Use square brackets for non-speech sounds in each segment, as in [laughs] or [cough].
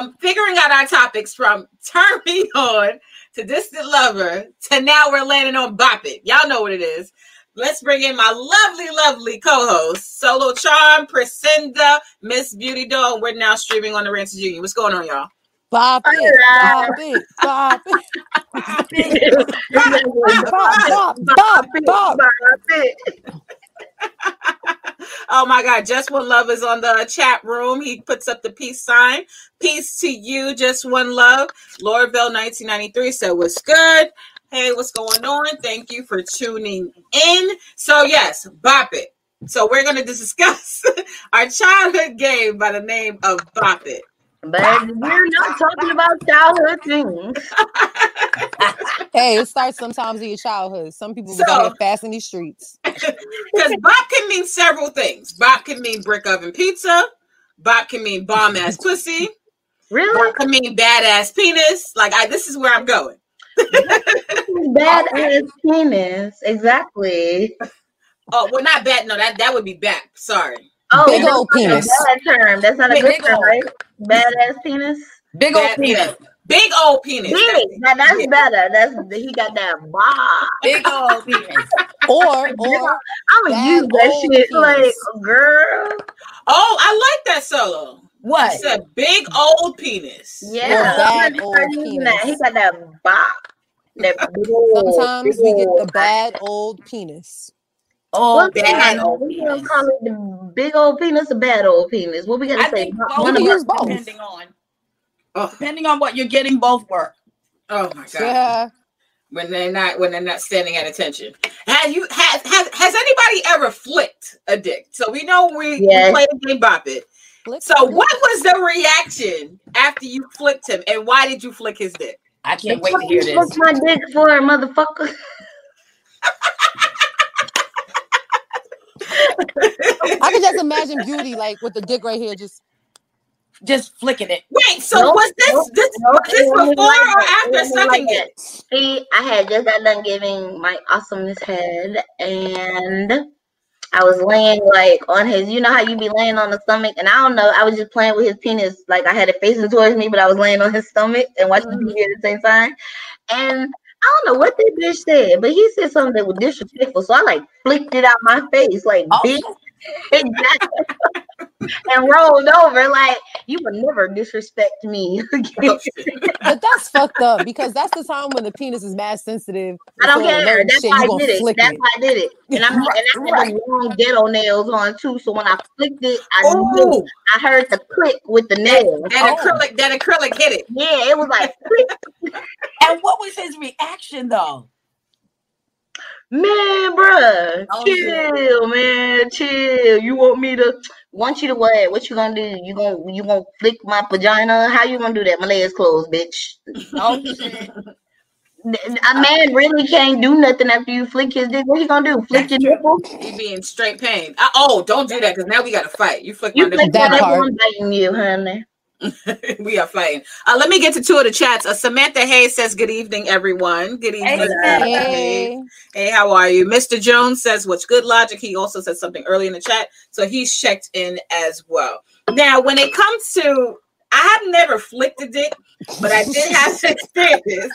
from figuring out our topics from turn me [laughs] on to distant lover to now we're landing on bop it. Y'all know what it is. Let's bring in my lovely, lovely co-host, Solo Charm, Priscinda, Miss Beauty Doll. We're now streaming on the Ransom Union. What's going on, y'all? Bop it, bop it, bop it. Bop, [laughs] bop, bop, bop. Oh my God. Just One Love is on the chat room. He puts up the peace sign. Peace to you, Just One Love. Lorville 1993 said, What's good? Hey, what's going on? Thank you for tuning in. So, yes, Bop It. So, we're going [laughs] to discuss our childhood game by the name of Bop It. But we're not talking about childhood things. [laughs] hey, it starts sometimes in your childhood. Some people so, got it fast in these streets. [laughs] Because Bop can mean several things. Bop can mean brick oven pizza. Bop can mean bomb ass pussy. Really? Bop can mean badass penis. Like I, this is where I'm going. [laughs] badass penis, exactly. Oh well, not bad. No, that that would be back. Sorry. Oh, big old penis. Bad term. That's not a good term, right? Badass penis. Big old penis. Big old penis. Big. Now that's yeah. better. That's he got that bar. Big old penis. [laughs] or or I would use that shit penis. like girl. Oh, I like that solo. What? It's a big old penis. Yeah, bad old penis. That. He got that bop. That [laughs] old, Sometimes we get the bad old penis. Oh, well, bad old we penis. call it the big old penis or bad old penis. What we gotta I say? One of use both. Depending on, oh. depending on what you're getting, both work. Oh my god. Yeah. When they're not when they're not standing at attention. Have you has has, has anybody ever flicked a dick? So we know we, yes. we play the game bop it. Flick, so flick. what was the reaction after you flicked him and why did you flick his dick? I can't wait to hear this. What's my dick for, motherfucker? [laughs] I can just imagine Beauty like with the dick right here, just just flicking it. Wait, so nope, was this nope, this, nope, was this before like or after sucking like it? See, I had just got done giving my awesomeness head, and I was laying like on his. You know how you be laying on the stomach, and I don't know. I was just playing with his penis, like I had it facing towards me, but I was laying on his stomach and watching mm-hmm. TV at the same time, and I don't know what that bitch said, but he said something that was disrespectful. So I like flicked it out my face, like oh. bitch. exactly. [laughs] and rolled over like you would never disrespect me. [laughs] but that's fucked up because that's the time when the penis is mad sensitive. I don't care. That's shit, why I did it. That's why I did it. And I'm and I had the long ghetto nails on too. So when I flicked it, I Ooh. knew oh! I heard the click with the nail. That, that oh. acrylic, that acrylic hit it. Yeah, it was like [laughs] And what was his reaction though? Man, bruh, oh, chill, man, chill. You want me to want you to what? What you gonna do? You gonna you gonna flick my vagina? How you gonna do that? My legs closed, bitch. Oh shit. A man really can't do nothing after you flick his dick. What you gonna do? Flick your [laughs] nipple? You be in straight pain. I, oh, don't do that because now we gotta fight. You flick you my nipple. That part. I'm biting you, honey. [laughs] we are fighting. Uh, let me get to two of the chats. Uh, Samantha Hayes says, Good evening, everyone. Good evening. Hey. hey, how are you? Mr. Jones says, What's good logic? He also said something early in the chat. So he's checked in as well. Now, when it comes to, I have never flicked a dick, but I did have [laughs] experience.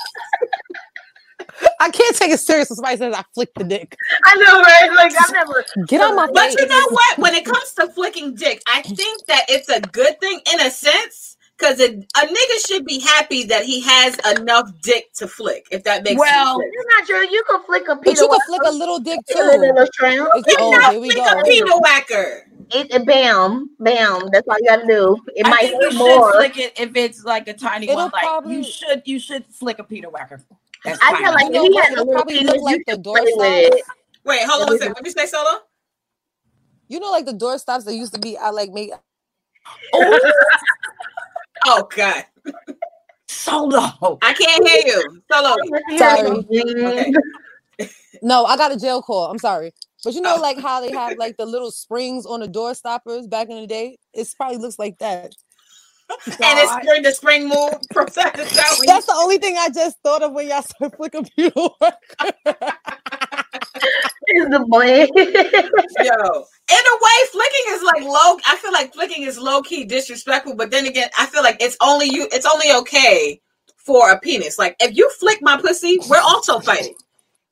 I can't take it serious when somebody says I flicked the dick. I know, right? Like I never get on my. But face. you know what? When it comes to flicking dick, I think that it's a good thing in a sense because a, a nigga should be happy that he has enough dick to flick. If that makes well, sense. you're not sure. You can flick a. But you can flick a little dick too. A little shrimp. Oh, here we go. A peanut whacker. It, it, bam, bam. That's all you gotta do. It I might think you more. should flick it if it's like a tiny It'll one. Like probably... you should, you should flick a peanut whacker. That's I feel like you know, he had a probably look like the door stops. Wait, hold on one second. What did you say, Solo? You know, like the door stops that used to be. I like make. Oh, oh God. Solo. I can't hear you. Solo. Sorry. Okay. no, I got a jail call. I'm sorry. But you know, oh. like how they have like the little springs on the door stoppers back in the day? It probably looks like that and it's during the spring move [laughs] That's the only thing I just thought of when y'all said [laughs] flick computer. [laughs] the boy. Yo, in a way, flicking is like low. I feel like flicking is low key disrespectful, but then again, I feel like it's only you. It's only okay for a penis. Like if you flick my pussy, we're also fighting.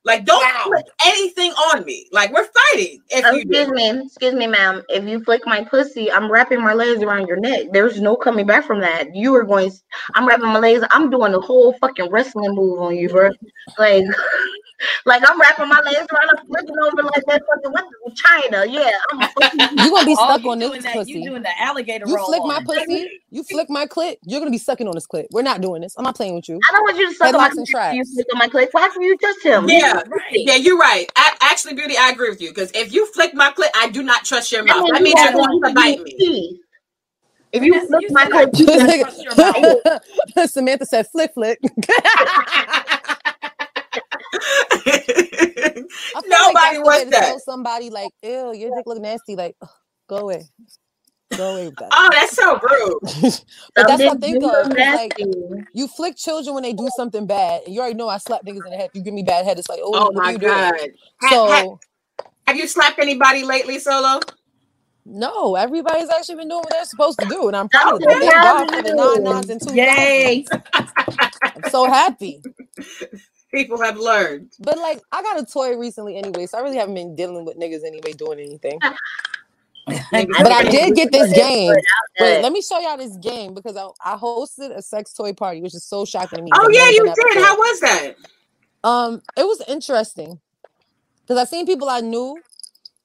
Like, don't wow. put anything on me. Like, we're fighting. If you excuse me, excuse me, ma'am. If you flick my pussy, I'm wrapping my legs around your neck. There's no coming back from that. You are going. I'm wrapping my legs. I'm doing the whole fucking wrestling move on you, bro. Like, [laughs] like I'm wrapping my legs around, I'm flicking over like that fucking with China. Yeah, I'm [laughs] you gonna be oh, stuck on this that, pussy. You doing the alligator You roll flick my pussy. [laughs] You flick my clit. You're gonna be sucking on this clit. We're not doing this. I'm not playing with you. I don't want you to suck on my clit. You flick on my clit. Why can you touch him? Yeah, right. yeah, you're right. I, actually, beauty, I agree with you because if you flick my clit, I do not trust your mouth. That means you're going to bite me. If you flick my clit, you trust your mouth. [laughs] Samantha said, "Flick, flick." Nobody like wants that. somebody like, ew, your dick look nasty. Like, go away. Go away with that. Oh, that's so rude. [laughs] but that's what I think of. Like, you flick children when they do something bad. You already know I slap niggas in the head. You give me bad head. It's like, oh, oh my god. So, have, have you slapped anybody lately, Solo? No, everybody's actually been doing what they're supposed to do, and I'm oh, proud of them. Thank God for the nine nines and two. Yay! I'm so happy [laughs] people have learned. But like, I got a toy recently anyway, so I really haven't been dealing with niggas anyway doing anything. [laughs] [laughs] but I did get this game. Wait, let me show y'all this game because I, I hosted a sex toy party, which is so shocking to me. Oh yeah, you did. How was that? Um, it was interesting because I seen people I knew,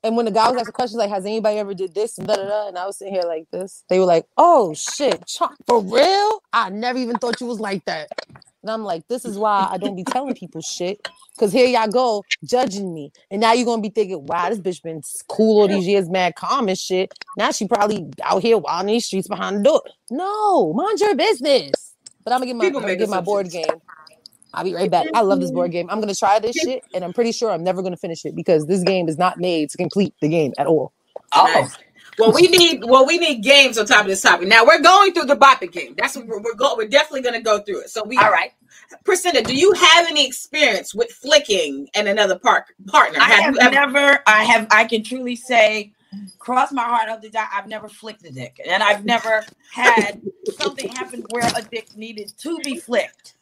and when the guy was asking questions like, "Has anybody ever did this?" and da da da, and I was sitting here like this, they were like, "Oh shit, Chuck, for real? I never even thought you was like that." And I'm like, this is why I don't be telling people shit. Cause here y'all go judging me. And now you're gonna be thinking, wow, this bitch been cool all these years, mad calm and shit. Now she probably out here wild in these streets behind the door. No, mind your business. But I'm gonna get my, I'm gonna get my board game. I'll be right back. I love this board [laughs] game. I'm gonna try this shit, and I'm pretty sure I'm never gonna finish it because this game is not made to complete the game at all. Oh, well, we need well, we need games on top of this topic. Now we're going through the Bop It game. That's what we're we're, go, we're definitely going to go through it. So we all right. Priscilla, do you have any experience with flicking and another part, partner? I have, have never. I have. I can truly say, cross my heart up the dot. I've never flicked a dick, and I've never had something happen where a dick needed to be flicked.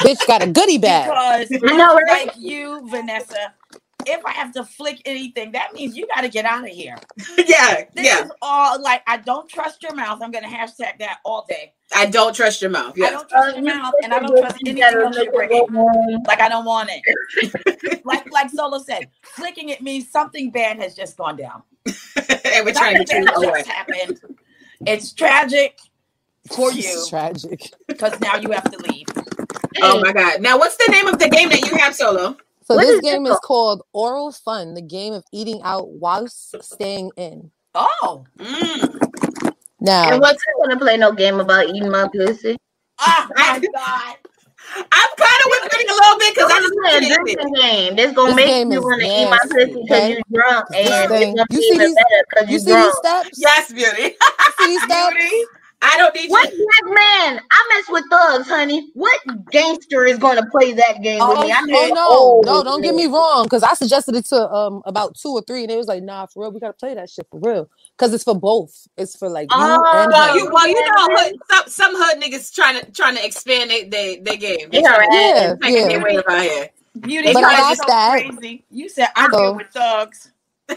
Bitch got a goodie bag. Because I know, right? like you, Vanessa, if I have to flick anything, that means you got to get out of here. [laughs] yeah, this yeah. is all like I don't trust your mouth. I'm gonna hashtag that all day. I don't trust your mouth. Yes. I don't trust your uh, mouth, and I don't trust anything else you're bringing. Like I don't want it. [laughs] like like Solo said, flicking it means something bad has just gone down. and [laughs] we're trying to change it. happened. It's tragic for you. It's tragic because now you have to leave. Oh my god! Now, what's the name of the game that you have, Solo? So what this is game is called Oral Fun, the game of eating out whilst staying in. Oh. Mm. Now, and what's gonna play no game about eating my pussy? Oh my [laughs] god. I'm kind of whispering a little bit because I just playing a drinking game. This gonna this make you want to eat my pussy because you're drunk, and it's gonna you be see these, better because you see drunk. These steps? Yes, beauty. see these [laughs] steps? Beauty. I don't need what you. black man? I mess with thugs, honey. What gangster is going to play that game oh, with me? I oh no, no, don't get me wrong. Because I suggested it to um about two or three, and it was like, nah, for real, we gotta play that shit for real. Because it's for both. It's for like you oh, and well, you, well, you know, hood, some, some hood niggas trying to trying to expand their they, they game. They yeah, right. yeah, yeah. Beauty, but I got that. Crazy. You said I so, deal with thugs.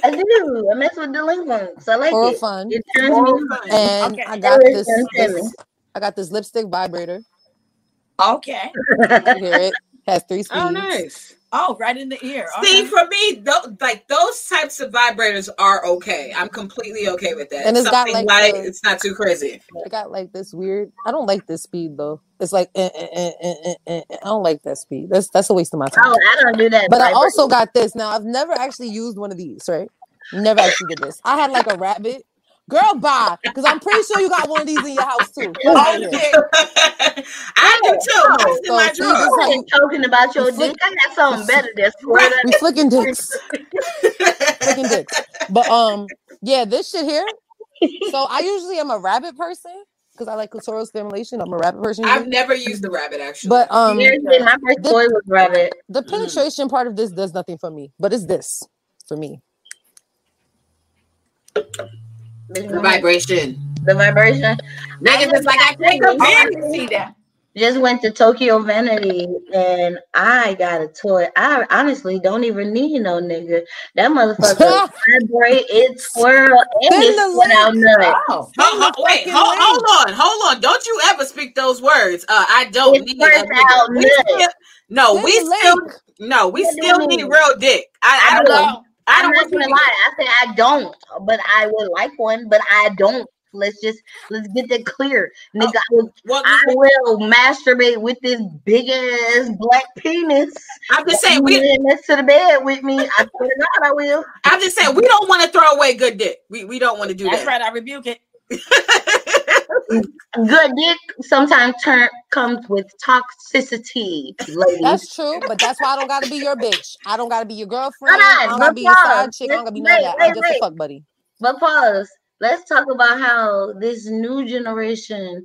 I do. I mess with delinquents. I like Oral it. Fun. It turns me fun. And okay. I got this, this, I got this lipstick vibrator. Okay. you hear it? Has three oh, speeds. Oh, nice. Oh, right in the ear. See, okay. for me, th- like those types of vibrators are okay. I'm completely okay with that. And it's Something got like light, the, it's not too crazy. I got like this weird. I don't like this speed though. It's like eh, eh, eh, I don't like that speed. That's that's a waste of my time. Oh, I don't do that. But vibrator. I also got this. Now I've never actually used one of these. Right? Never actually did this. I had like a rabbit Girl, bye. Because I'm pretty sure you got one of these in your house too. [laughs] I do too. What's in my drawer? You talking about your dick. I got something [laughs] better than right. We flicking dicks. flicking dicks. But um, yeah, this shit here. So I usually am a rabbit person because I like clitoral stimulation. I'm a rabbit person. I've never used the rabbit actually. But um, my first the, toy was rabbit. The penetration mm. part of this does nothing for me, but it's this. for me. The vibration. The vibration. Niggas is like, I take a I pin. see that. Just went to Tokyo Vanity and I got a toy. I honestly don't even need no nigga. That motherfucker [laughs] vibrate, it swirl, and Send it the spit out nut. Oh, Ho- ho- wait, hold, hold on, hold on. Don't you ever speak those words. Uh, I don't It need a nigga. out We still, no, Send we still, no, we What do still need real dick. I, I I don't, know. I I'm don't want you gonna lie. I say I don't, but I would like one, but I don't. Let's just let's get that clear, oh, nigga. I, will, Well, I will masturbate with this big ass black penis. I'm just saying we. You next to the bed with me. I swear to God, I will. I'm just saying we don't want to throw away good dick. We we don't want to do that's that. That's right. I rebuke it. [laughs] Good dick sometimes turn comes with toxicity, ladies. That's true, but that's why I don't gotta be your bitch. I don't gotta be your girlfriend. Hold I on, don't gotta be your side pause. chick. I don't gotta be none of that. I'm just a fuck buddy. But pause. Let's talk about how this new generation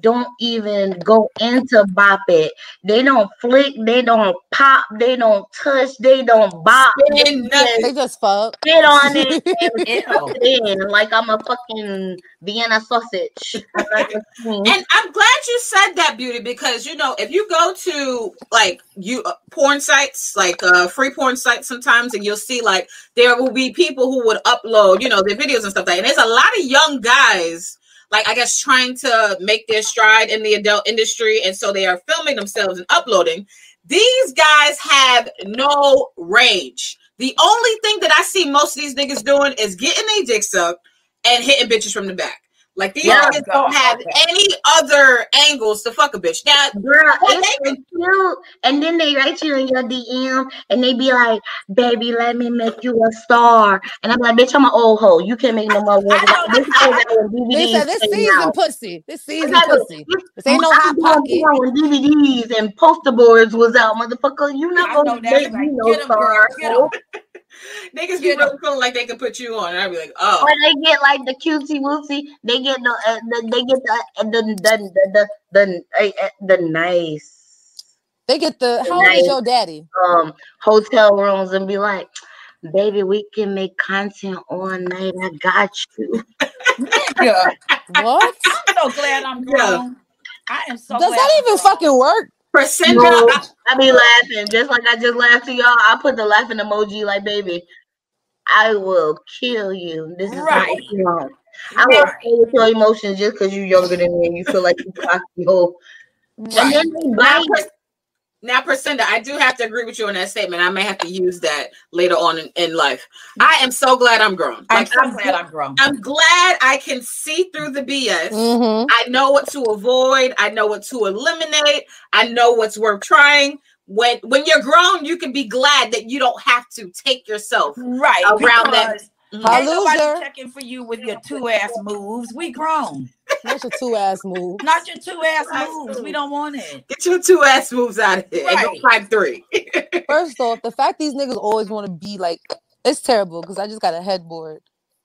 don't even go into bop it. They don't flick, they don't pop, they don't touch, they don't bop. They Spin just They just fuck. sit on it [laughs] and Ew. tuck it in like I'm a fucking Vienna sausage. I'm not just [laughs] saying. And I'm glad you said that, beauty, because you know if you go to like you uh, porn sites, like uh, free porn sites, sometimes, and you'll see like there will be people who would upload, you know, their videos and stuff like. that. And there's a lot of young guys, like I guess, trying to make their stride in the adult industry, and so they are filming themselves and uploading. These guys have no range. The only thing that I see most of these niggas doing is getting their dick sucked and hitting bitches from the back. Like these Yeah. niggas don't have Okay. any other angles to fuck a bitch. Now, Girl, Well, it's so cute. And then they write you in your DM and they be like, baby, let me make you a star. And I'm like, bitch, I'm an old hoe. You can't make no more [laughs] work. This is when They DVDs said this came season out. pussy. This season Exactly. pussy. This ain't no I'm hot doing pocket. When DVDs and poster boards was out, motherfucker, you I not know gonna that's make right. me no Get 'em, star. [laughs] girl. Get 'em. hoe. niggas be You know. really feeling like they can put you on. And I'd be like, oh, Or they get like the cutesy wootsy. They get the, uh, the they get the uh, the the the the, the, uh, the nice. They get the how old is your daddy? um hotel rooms and be like, baby, we can make content all night. I got you. [laughs] Yeah. What? I'm so glad I'm grown. I am so Does glad that I'm even grown. fucking work? Priscilla, No, I- be laughing just like I just laughed to y'all. I put the laughing emoji like, baby, I will kill you. This is Right. what you want. I will Right. play with your emotions just because you're younger than me and you feel like you cocky hoe. And Right. Then they now, bite. Priscinda, I do have to agree with you on that statement. I may have to use that later on in, in life. I am so glad I'm grown. I'm I'm, glad I'm grown. I'm glad I can see through the BS. Mm-hmm. I know what to avoid. I know what to eliminate. I know what's worth trying. When when you're grown, you can be glad that you don't have to take yourself Right. around that. because Mhm. Ain't nobody loser. checking for you with your two ass moves. We grown. That's your two ass move. Not your two ass Ass moves. We don't want it. Get your two ass moves out of here and go Right. climb three. [laughs] First off, the fact these niggas always want to be like it's terrible because I just got a headboard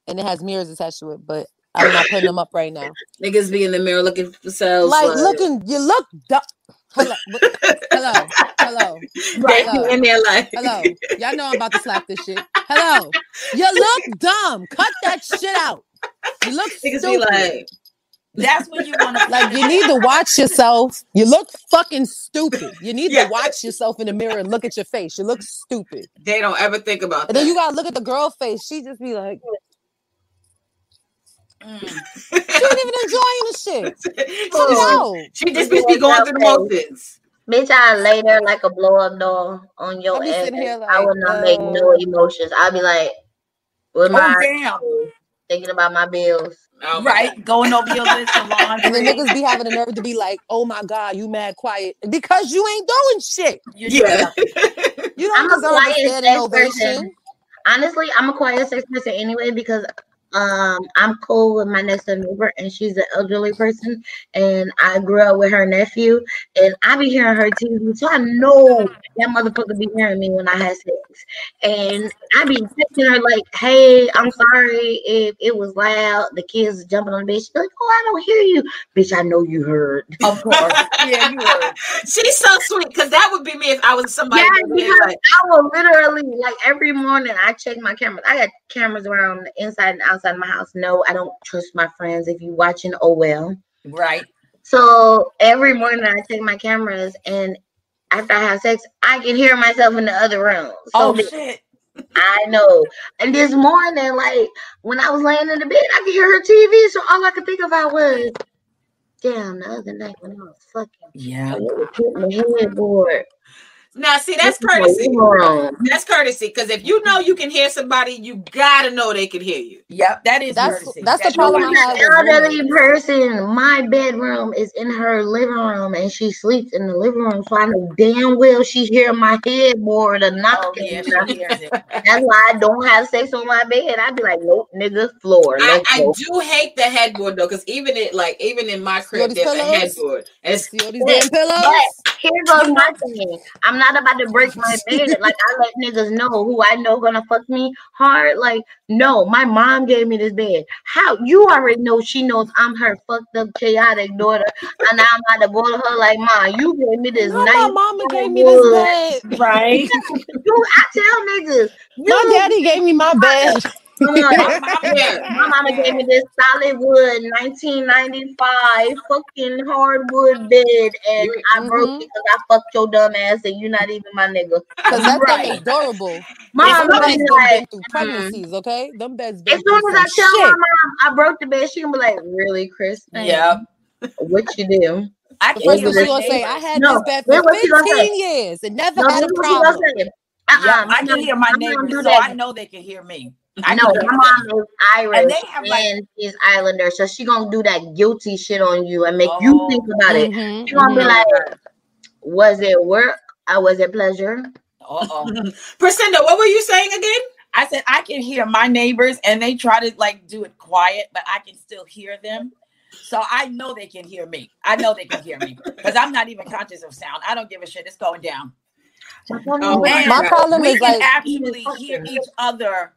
and it has mirrors attached to it, but I'm not putting them up right now. Niggas be in the mirror looking for themselves. Like looking, you look dumb. Hello, hello, hello, Right. hello. in their life. hello. Y'all know I'm about to slap this shit. Hello, you look dumb. Cut that shit out. You look Niggas be stupid. like, That's when you want to [laughs] Like you [laughs] need to watch yourself. You look fucking stupid. You need Yeah. to watch yourself in the mirror and look at your face. You look stupid. they don't ever think about And that. then you gotta look at the girl face. She just be like, Mm. she ain't even enjoying the shit. [laughs] she, Come just, she just be going through the motions. Bitch, I lay there like a blow up doll on your I ass. sitting here I will like, not make no uh, emotions. I'll be like, with my Oh eyes damn! Closed, thinking about my bills. Oh my Right, going over your list of [laughs] laundry. And then laundry. niggas be having the nerve to be like, "Oh my god, you mad quiet because you ain't doing shit. You Yeah. [laughs] [laughs] You I'm don't a deserve a quiet standing sex person. Honestly, I'm a quiet sex person anyway because um, I'm cool with my next door neighbor, and she's an elderly person, and I grew up with her nephew, and I be hearing her TV, so I know that motherfucker be hearing me when I have sex, and I be texting her like, "Hey, I'm sorry if it was loud. The kids jumping on the bed." She's like, "Oh, I don't hear you, bitch. I know you heard." [laughs] Of course. yeah, you were. She's so sweet because that would be me if I was somebody. Yeah, because like, I will literally like every morning I check my cameras. I got cameras around the inside and outside of my house. No, I don't trust my friends. If you watching, oh well. Right. So every morning I take my cameras, and after I have sex, I can hear myself in the other room. So Oh shit. I know. And this morning, like when I was laying in the bed, I could hear her TV. So all I could think about was, damn, the other night when I was fucking, Yeah. I was hitting the headboard. Now, see, that's courtesy. That's courtesy because if you know you can hear somebody, you gotta know they can hear you. Yep. That is That's- courtesy. that's the problem I have. An elderly person. My bedroom is in her living room, and she sleeps in the living room. So I know damn well she hear my headboard or Oh knocking. yeah, she. [laughs] That's why I don't have sex on my bed. I'd be like, nope, nigga, floor. I, I do hate the headboard though, because even it like even in my crib, these there's a headboard. And it's See all these damn pillows? But here goes my thing. I'm not about to break my [laughs] bed. Like I let niggas know who I know gonna fuck me hard. Like, no, my mom gave me this bed. How you already know she knows I'm her fucked up chaotic daughter, and I'm about to boil her like, mom. you gave me this No, nice. my mama gave me this bed. Right. [laughs] You, I tell niggas, you My daddy gave me my bed. [laughs] Come on, My [laughs] mama- Yeah, my mama gave me this solid wood 1995 fucking hardwood bed, and I broke Mhm. it because I fucked your dumb ass, and you're not even my nigga. Cause that Right. thing is durable. Mom, Them I beds be been like, through mm. pregnancies, okay? Them beds as soon as I some tell my mom I broke the bed, she gonna be like, "Really, Chris? Yeah, What you do?" I The can first hear thing Over she gonna say, I had No, this bed wait, for what she gonna say? 15 years and never No, had a is what she gonna problem. Uh-uh, Yeah, I can hear my mom neighbors, so. I know they can hear me. I know my [laughs] mom is Irish and, they have, like- she's Islander, so she gonna do that guilty shit on you and make you Oh. think about it. Mhm, She gonna be mhm. like, "Was it work or was it pleasure?" Uh-oh. [laughs] Priscinda, what were you saying again? I said I can hear my neighbors and they try to like do it quiet, but I can still hear them. So I know they can hear me. I know they can hear me because I'm not even conscious of sound. I don't give a shit. It's going down. Oh, And My problem we is can like actually hear each other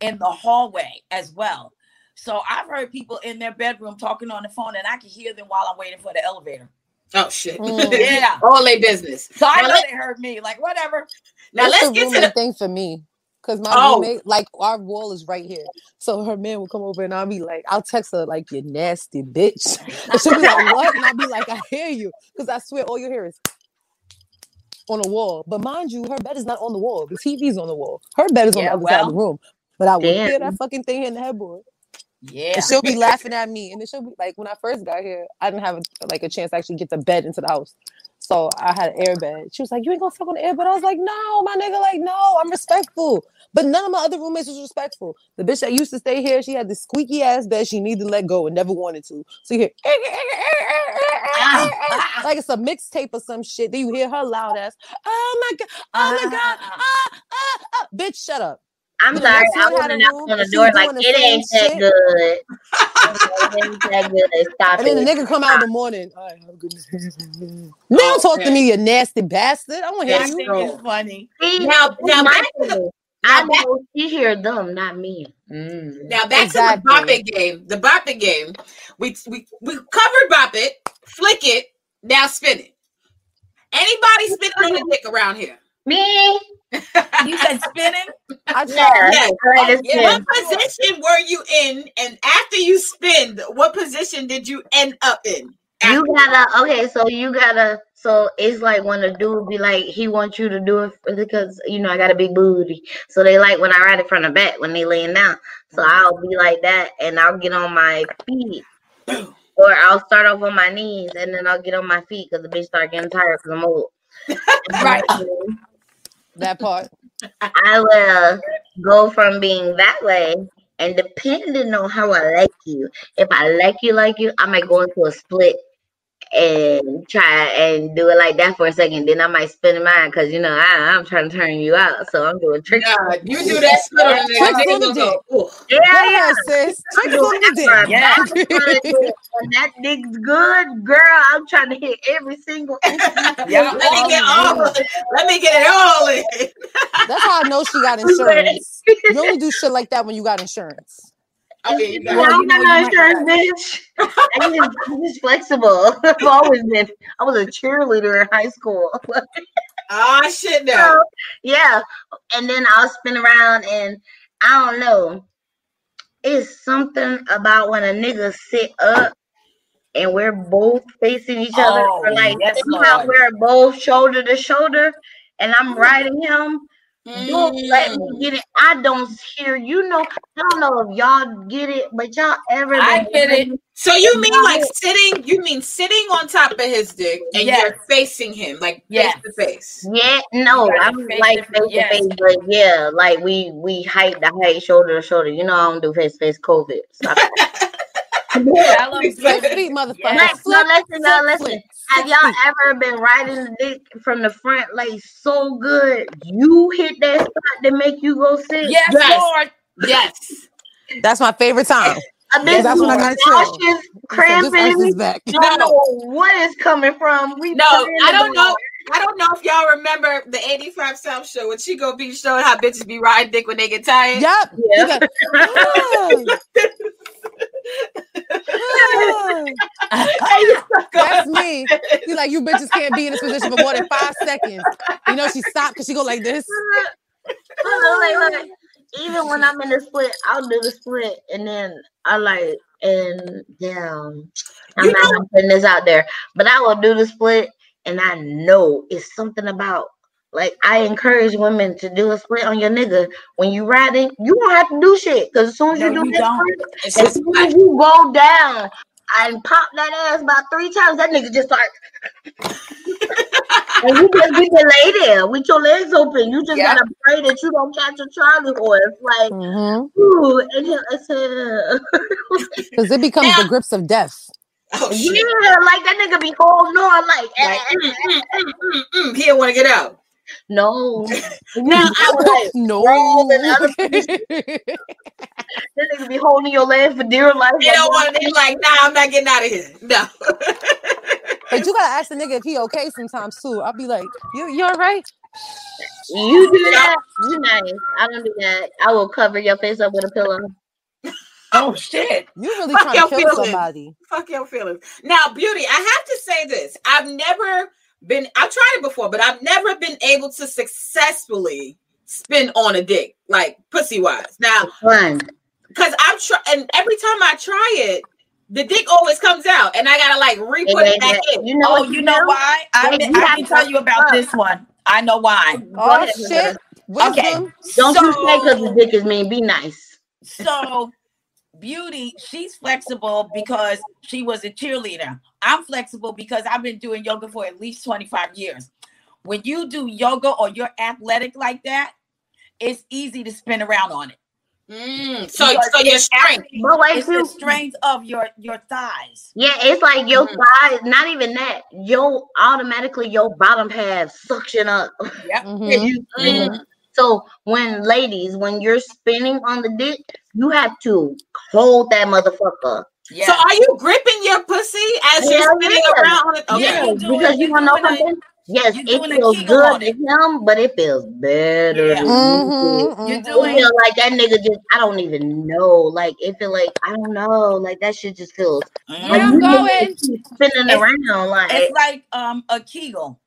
in the hallway as well. So I've heard people in their bedroom talking on the phone, and I can hear them while I'm waiting for the elevator. Oh shit. Mm. [laughs] Yeah. All their business. So I Now know let- they heard me. Like whatever. Now it's let's a get to the thing for me. Cause my Oh. roommate, like our wall is right here. So her man will come over and I'll be like, I'll text her like you nasty bitch. [laughs] And she'll be like, what? And I'll be like, I hear you. Cause I swear all you hear is on the wall. But mind you, her bed is not on the wall. The TV's on the wall. Her bed is on Yeah, the other side of the room. But I will hear that fucking thing in the headboard. Yeah. And she'll be [laughs] laughing at me. And then she'll be like, when I first got here, I didn't have a, like a chance to actually get the bed into the house. So I had an air bed. She was like, You ain't gonna fuck on the air bed. I was like, No, my nigga, like, no, I'm respectful. But none of my other roommates was respectful. The bitch that used to stay here, she had this squeaky ass bed she needed to let go and never wanted to. So you hear [laughs] like it's a mixtape or some shit. Then you hear her loud ass, oh my [laughs] god, oh my god, Ah. ah, ah, ah. bitch, shut up. I'm You know, sorry, I one had want knock on the she door like the it same ain't that shit. good. [laughs] it ain't that good. Stop And then the nigga come out in the morning. All right, have a good night. Now talk to me, you nasty bastard. I want to hear you. it's funny. See, now now my back to. I know she hear them, not me. Mm. now back Exactly. to the bop it game. The bop it game. We we we covered bop it, flick it, now spin it. Anybody spinning on a dick around here? Me? You said spinning? I Yeah, tried. Yes. I like to yeah. spin. What position were you in? And after you spin, what position did you end up in? You gotta okay, so you gotta so it's like when a dude be like he wants you to do it because you know I got a big booty. So they like when I ride it from the back when they laying down. So mm-hmm. I'll be like that and I'll get on my feet. [clears throat] Or I'll start off on my knees and then I'll get on my feet because the bitch start getting tired because I'm old. [laughs] Right. That part. I will go from being that way and depending on how I like you, if I like you like you, I might go into a split and try and do it like that for a second. Then I might spin mine because you know I, I'm trying to turn you out, so I'm doing tricks. God, you do that split on the Tricks nigga, on the nigga go, "Ooh." Yeah, Go yeah. sis. Tricks on the that, dick. Yeah. I'm trying to do it. When that dick's good, girl. I'm trying to hit every single. [laughs] Yeah, let me all get in. all. Let me get it all in. That's how I know she got [laughs] insurance. You only do shit like that when you got insurance. Okay, you Yeah, I don't got no insurance, bitch. [laughs] I'm just, I'm just flexible. [laughs] I've always been. I was a cheerleader in high school. oh [laughs] shit So, now. yeah, and then I'll spin around and I don't know. It's something about when a nigga sit up and we're both facing each other, Oh, or like yes, somehow Lord. we're both shoulder to shoulder, and I'm mm-hmm. riding him. Don't let Mm. me get it. I don't hear you know. I don't know if y'all get it, but y'all ever I get it. So you mean like Right. sitting? You mean sitting on top of his dick and Yes. you're facing him like Yes. face to face? Yeah, no, You I'm face like to face face, to yes. face, but yeah, like we we height to height, shoulder to shoulder. You know, I don't do face to face COVID. So [laughs] I- Tell 'em, Flip baby. feet, motherfucker. Yes. No, Flip, listen, no, flip, listen. flip. Have y'all ever been riding the dick from the front like so good? You hit that spot to make you go sit. Yes, Yes. Lord. Yes. That's my favorite time. A Yes, That's when I Lord. gotta chill. nauseous, So just cramping. arch We his back. don't know [laughs] what is coming from. We No, I don't know. I don't know if y'all remember the 85 South show when Chico be showing how bitches be riding dick when they get tired. Yep. Yeah. [laughs] You got. That's me. He's like, you bitches can't be in this position for more than five seconds. You know, she stopped because she go like this. Look, look, look. Even when I'm in the split, I'll do the split, and then I like, and damn, I'm You not gonna putting this out there, but I will do the split, and I know it's something about. Like I encourage women to do a split on your nigga when you riding. You don't have to do shit because as soon as No, you do you that split, as soon as you go down and pop that ass about three times, that nigga just start. and you just get to lay there with your legs open. You just Yeah. gotta pray that you don't catch a Charlie horse. Like, Mm-hmm. ooh, and he'll. [laughs] Because it becomes the grips of death. oh shit. yeah, like that nigga be holding on like, Like, mm, mm, mm, mm, mm. He didn't want to get out. No. [laughs] Now, I was like, No. roll and other that nigga be holding your leg for dear life. They don't want to. They're like, nah, I'm not getting out of here. No. but you gotta ask the nigga if he okay sometimes too. I'll be like, you you all right? You do that, you nice. I don't do that. I will cover your face up with a pillow. [laughs] Oh shit. You really Fuck trying to kill feelings. somebody. Fuck your feelings. Now, beauty, I have to say this. I've never been, I've tried it before, but I've never been able to successfully spin on a dick, like pussy wise. Now, Fun. because I'm trying, and every time I try it, the dick always comes out, and I gotta like re put it back in. You know Oh, you know do? why? I, Wait, mean, you I have can to tell you about fuck. this one. I know why. Oh, Go Oh ahead, shit. Vanessa. Wisdom. Don't you say because the dick is mean. Be nice. So, Beauty, she's flexible because she was a cheerleader. I'm flexible because I've been doing yoga for at least 25 years. When you do yoga or you're athletic like that, it's easy to spin around on it. Mm, so, Because so your strength. actually- But wait, It's the strength of your your thighs. Yeah, it's like your Mhm. thighs. Not even that. Your automatically your bottom half suction up. Yep. Mhm. [laughs] You- Mm. So when ladies, when you're spinning on the dick, you have to hold that motherfucker. Yeah. So, are you gripping your pussy as you're Hell spinning yeah. around on it? Okay. Yeah. Yeah, you because you you wanna know doing something? Yes, it feels good to him, but it feels better. Yeah. to Mhm, you. You're mhm. It doing feel like that nigga just I don't even know. Like it feel like I don't know. Like that shit just feels like Yeah, I'm you just going. keep spinning It's- around like it's like um a Kegel.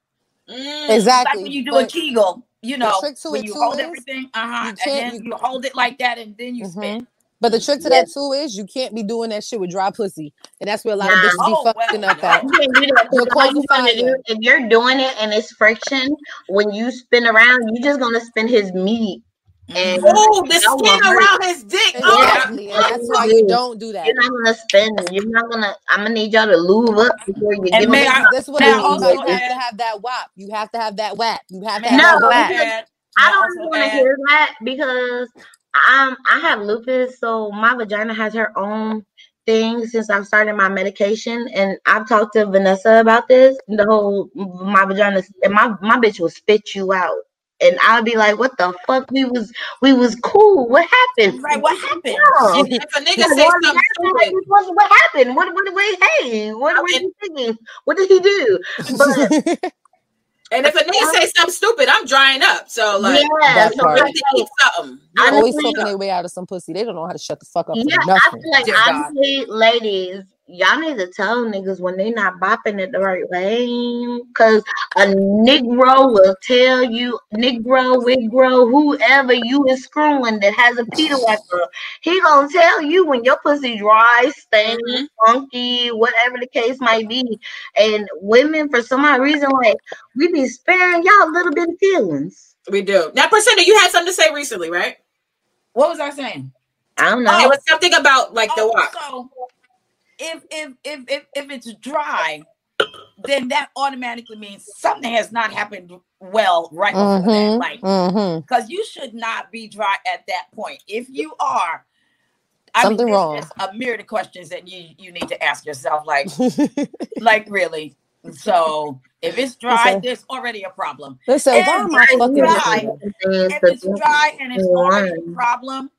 Mm. It's Exactly. like when you do But a Kegel, you know, trick to when it you too hold is everything, uh-huh, you and then you- you hold it like that and then you Mhm. spin. But the trick to Yeah. that too is you can't be doing that shit with dry pussy, and that's where a lot of Nah. bitches be Oh, fucking well, up at. You can't that You'll because call all you for gonna do if you're doing it and it's friction, when you spin around, you're just gonna spin his meat and. Oh, the That skin will hurt. around his dick. Oh, Exactly, and that's why you don't do that. you're not gonna spin. You're not gonna. I'm gonna need y'all to lube up before you And give may me. I- That's what may I I also You have to have that wop. You have to have that whap. You have to have No, that also whap. I don't want to hear that because um I have lupus, so my vagina has her own thing since I've started my medication, and I've talked to Vanessa about this. The whole my vagina and my my bitch will spit you out, and I'll be like, "What the fuck? We was we was cool. What happened? Right, what happened? Yeah. [laughs] If a nigga Like, say what something happened? stupid, What, what happened? What what wait, hey, what I were you thinking? What did he do? But [laughs] and if a nigga say something stupid, I'm drying up. So like, yeah, That so part. I have to eat something. I always Honestly- talking their way out of some pussy. They don't know how to shut the fuck up Yeah, I feel like Dear God. honestly, ladies, y'all need to tell niggas when they not bopping it the right way. Cause a Negro will tell you, Negro, Wigro, whoever you is screwing that has a Peter whacker, he gonna tell you when your pussy dry, stank, Mhm. funky, whatever the case might be. And women, for some odd reason, like we be sparing y'all a little bit of feelings. We do. Now, Priscilla, you had something to say recently, right? What was I saying? I don't know. It was something about like the Oh, walk. so if if if if if it's dry, then that automatically means something has not happened well right before that. Mm-hmm. Like Mm-hmm. because you should not be dry at that point. If you are, I Something mean, wrong. A myriad of questions that you you need to ask yourself. Like like really. So if it's dry, Listen. there's already a problem. they said, why am I fucking dry. If it's dry and it's already a problem,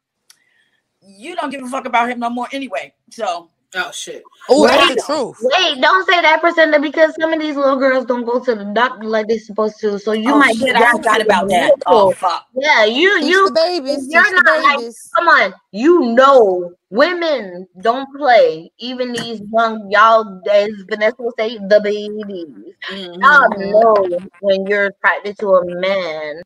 you don't give a fuck about him no more anyway. So Oh shit. Oh, that's Right. the truth. Wait, don't say that percent because some of these little girls don't go to the doctor like they're supposed to. So you oh, might shit, get I that forgot about that. Oh fuck. Yeah, you Teach you the babies. you're Teach the not like- come on. You know, women don't play. Even these young y'all, as Vanessa will say, the babies. Mhm. Y'all know when you're attracted to a man,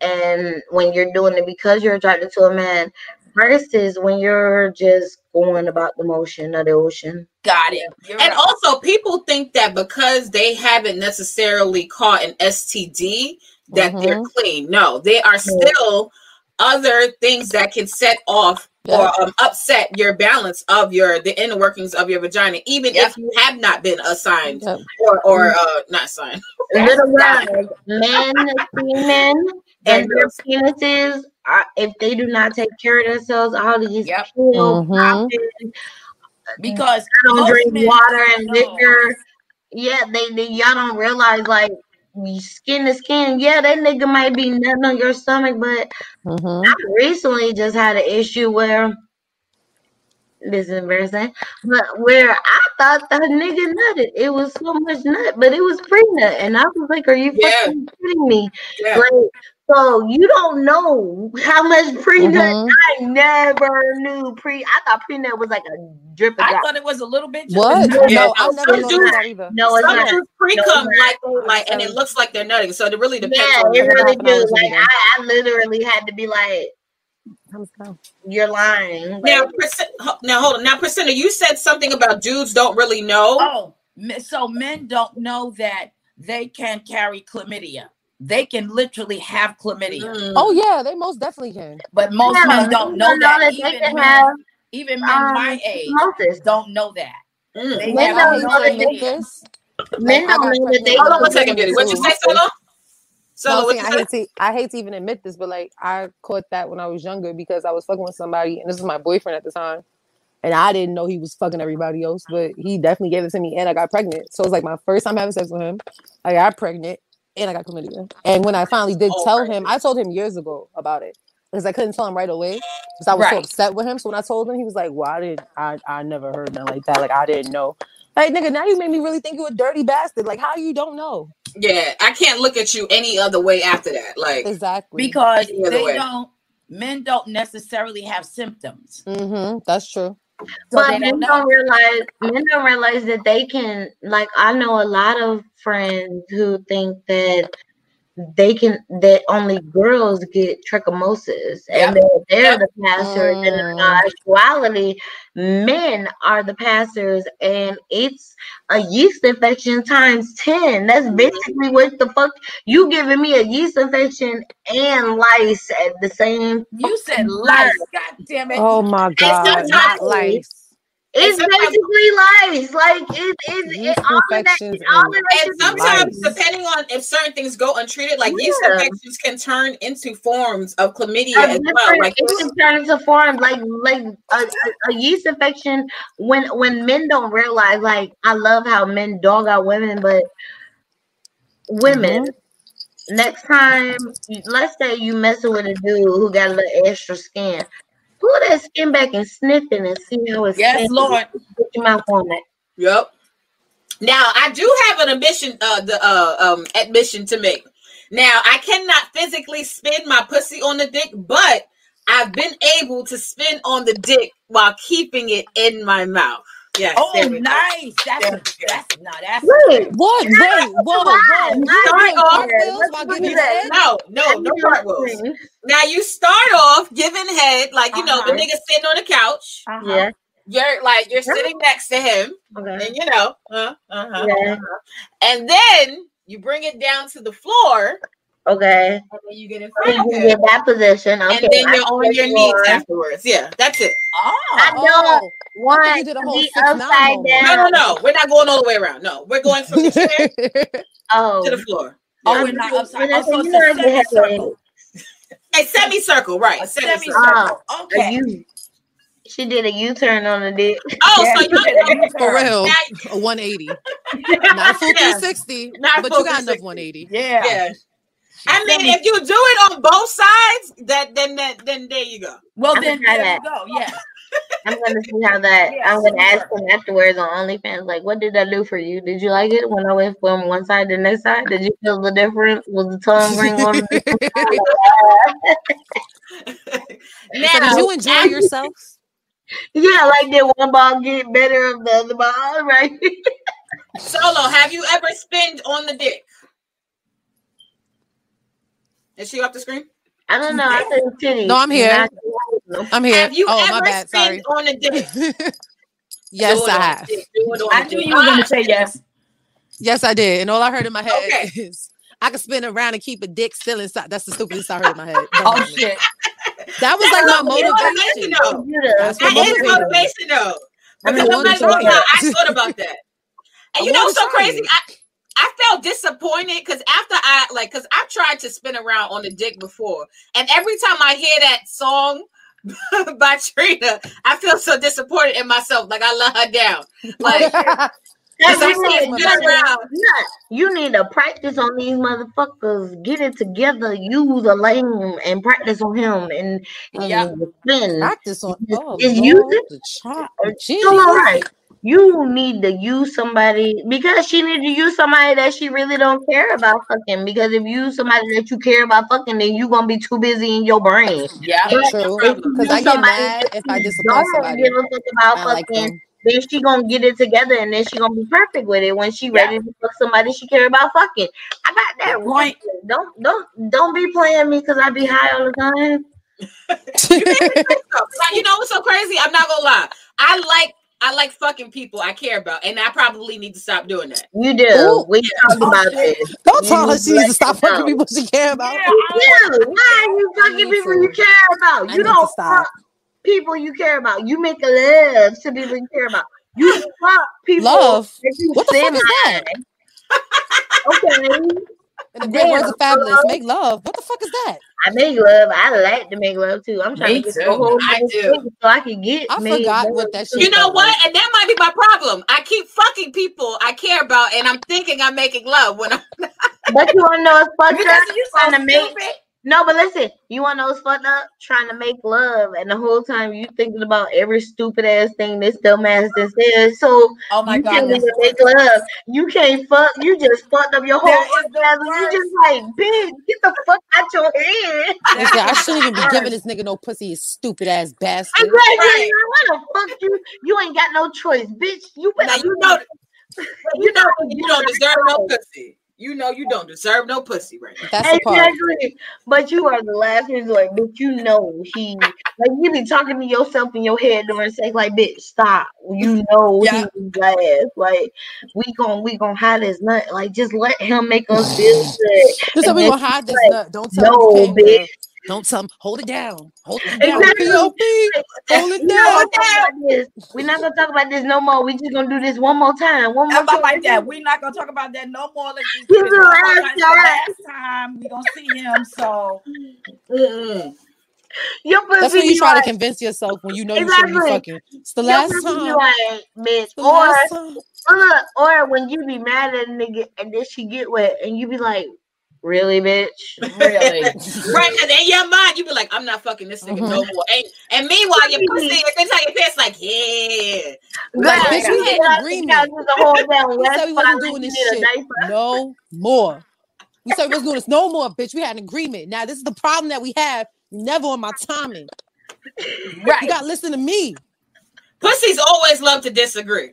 and when you're doing it because you're attracted to a man, versus when you're just going about the motion of the ocean. Got it. You're And right. also, people think that because they haven't necessarily caught an STD, that they're Mhm. clean. No, they are still other things that can set off Yeah. Or um, upset your balance of your the inner workings of your vagina, even Yep. if you have not been assigned Yep. or or uh, not assigned. Little That's guys, men, men, and their penises are if they do not take care of themselves, all these Yep. pills, Mhm. popping, because I don't drink men water and don't liquor. Yeah, they, they y'all don't realize like skin to skin. Yeah, that nigga might be nutting on your stomach, but Mhm. I recently just had an issue where this is embarrassing, but where I thought the nigga nutted. It was so much nut, but it was pre nut, and I was like, "Are you Yeah. fucking kidding me?" Yeah. Like, so you don't know how much pre nut. Mhm. I never knew pre. I thought pre nut was like a drip of I drop. thought it was a little bit. What? No, Yeah, No, I no, never some noticed dudes- that either. No, it's Some not. dudes pre cum No, like like, and it looks like they're nutting. So it really depends. Yeah, it really happened, I do. was Like. I, I literally had to be like, Thumbs down. "You're lying." Now, Like, now hold on. Now, Priscilla, you said something about dudes don't really know. Oh, so men don't know that they can carry chlamydia. They can literally have chlamydia, Mm. Oh yeah, they most definitely can. but most yeah, men don't know that. they Even men, have even men um, my age osmosis. don't know that. Mm. They Men have don't know that admit chlamydia. Men don't know that pregnant they. Hold on one second, baby Beauty. What you say, Solo? No, Solo, I'm what saying you I say? hate to I hate to even admit this, but like I caught that when I was younger because I was fucking with somebody, and this was my boyfriend at the time, and I didn't know he was fucking everybody else, but he definitely gave it to me, and I got pregnant. So it was like my first time having sex with him. I got pregnant, and I got chlamydia. And when I finally did Oh, tell right. him, I told him years ago about it because I couldn't tell him right away because I was so upset with him. So when I told him, he was like, "Well, I didn't. I I never heard nothing like that. Like I didn't know." Like nigga, now you made me really think you a dirty bastard. Like how you don't know Yeah, I can't look at you any other way after that. Like, exactly? because they way. don't. Men don't necessarily have symptoms, Mm-hmm. That's true. So but they men don't don't realize. Men don't realize that they can. Like I know a lot of friends who think that they can. That only girls get trichomosis, and Yep. that they're Yep. the passers. And in Mm. actuality, men are the passers, and it's a yeast infection times ten. That's Mhm. basically what the fuck you giving me a yeast infection and lice at the same You said lice. God damn it. Oh my god, sometimes- not lice. It's basically lice. Like it, it, Yeast it all of that, infections all of and- that And sometimes, Lice. depending on if certain things go untreated, like yeast infections can turn into forms of chlamydia a as well. Like it can turn into forms like like a, a, a yeast infection when when men don't realize like I love how men dog out women, but women mm-hmm. next time let's say you messing with a dude who got a little extra skin, pull that skin back and sniff it and see how it's Yes, Lord. Put your mouth on it. Yep. Now I do have an admission, uh, the uh, um, admission to make. Now I cannot physically spin my pussy on the dick, but I've been able to spin on the dick while keeping it in my mouth. Yes. Oh, there we go. nice. That's Yeah. that's not that's Wait, What? Wait, whoa, whoa. Why? You Why? doing Start off- cartwheels Let's while do giving head? No, no, no cartwheels. Now you start off giving head, like you know, the Uh-huh. nigga sitting on the couch. Uh-huh. Yeah. You're like you're sitting next to him, Okay. and you know, uh, uh-huh. Yeah. and then you bring it down to the floor, Okay. and then you get in So front you of get that position. Okay. and then I you're on your knees are. afterwards. Yeah, that's it. Oh. I Oh, don't want I you did a to whole be six nine upside moment. No, no, no. We're not going all the way around. No, we're going from the [laughs] chair Oh. to the floor. Oh, we're not upside. When I Oh, so it's know I a get head semicircle. A semicircle, right? A semicircle. semicircle. Oh. A Okay. She did a U turn on the dick. Oh, Yeah, so you you're did a U-turn. For real, Now, a 180. [laughs] Not a full Yeah. 360, Not but full you got enough 180. Yeah. yeah. I mean, if you do it on both sides, that then that then there you go. Well, I'm then there that. you go. Yeah. [laughs] I'm gonna see how that. Yeah, [laughs] I'm gonna ask super. him afterwards on OnlyFans. Like, what did that do for you? Did you like it when I went from one side to the next side? Did you feel the difference? Was the tongue ring on? So [laughs] Now, did you enjoy after- yourself? yeah, like did one ball get better of the other ball? Right? Solo, have you ever spinned on the dick? Is she off the screen? I don't know. I think titties. No, I'm here. I'm here. Have you oh, ever my bad. Sorry. spinned on a dick? [laughs] yes, I have. the dick, do it on I knew you were going to say yes. Yes, I did. And all I heard in my head Okay. is I could spin around and keep a dick still inside. That's the stupidest I heard in my head. Oh, shit. That was That's like my motivation. motivation, though. Computer. That's That what is motivated me. motivation, though. I Because mean, I'm not wanted to gonna try. I thought about that. And I [laughs] you know wanted what's so crazy? I, I felt disappointed because after I like, because I've tried to spin around on the dick before, and every time I hear that song [laughs] by Trina, I feel so disappointed in myself. Like I let her down. Like [laughs] That's Because what I I'm said, saying. get You need- You need to practice on these motherfuckers. Get it together. Use a lane and practice on him and, and Yeah. spin. Practice on. Oh, Is Lord, you- the chop. It's Jeez. all right. You need to use somebody because she need to use somebody that she really don't care about fucking. Because if you use somebody that you care about fucking, then you gonna be too busy in your brain. Yeah. But True. Because I get mad if I you disappoint don't somebody. give a fuck about I like fucking, them. then she gonna get it together and then she gonna be perfect with it when she Yeah. ready to fuck somebody she care about fucking. I got that Good point. right. Don't don't don't be playing me because I be high all the time. you made me think so. 'Cause [laughs] I- you know what's so crazy? I'm not gonna lie. I like I like fucking people I care about, and I probably need to stop doing that. You do. Ooh. We talked Oh, about this. Don't You tell her need she to needs to stop fucking know. people she care about. Yeah, You do. Why are you fucking people to. you care about? I You need don't stop. fuck people you care about. You make a love to people you care about. You [laughs] fuck people Love? that you What the fuck is that? Okay. In the great words Damn, of fabulous, hello? make love. What the fuck is that? I make love. I like to make love too. I'm trying Me to get too. the whole I do. so I can get. I made forgot love what that shit You know what? like. And that might be my problem. I keep fucking people I care about, and I'm thinking I'm making love when I'm. [laughs] But you want to know what's fucked Because up? you Trying so to make stupid. No, but listen. You want those know fucked up? Trying to make love, and the whole time you thinking about every stupid ass thing this dumbass that says. So Oh my you God. can't even make love. You can't fuck. You just fucked up your whole That is the orgasm. You worst. just like, bitch, get the fuck out your head. [laughs] Listen, I shouldn't even be giving this nigga no pussy, you stupid ass bastard. Exactly. Right. Why the fuck you? You ain't got no choice, bitch. You Now better. you know, [laughs] you know, you don't deserve no pussy. You know, you don't deserve no pussy, right? now. That's the part. Exactly. But you are the last resort, bitch. You know he like you be talking to yourself in your head during sex, like, bitch, stop. You know Yeah. he's last. Like, we gonna we gonna hide his nut. Like, just let him make us feel good. Just so And we gonna hide this like, nut. Don't tell no, him bitch. here. Don't tell him. Hold it down. Hold it down. Exactly. Pop. Hold it We're not down. gonna talk about this. We're not gonna talk about this no more. We just gonna do this one more time. One more about time. like that? We're not gonna talk about that no more. Let's just This do is this the last time. It's the last time we gonna see him. So Mm-mm. That's when you try to convince yourself when you know you shouldn't be fucking. It's the your last pussy be time. like, bitch. The Or, last time. or, or when you be mad at a nigga and then she get wet and you be like, really, bitch? really, [laughs] Right, because in your mind, you be like, I'm not fucking this nigga no mm-hmm. more. And, and meanwhile, your pussy [laughs] is inside your pants, like, yeah. Like, Girl, bitch, we had an agreement. the whole damn [laughs] We said we wasn't doing this shit no more. We said we wasn't doing this no more, bitch. We had an agreement. Now this is the problem that we have. Never on my timing. Right. You gotta listen to me. Pussies always love to disagree.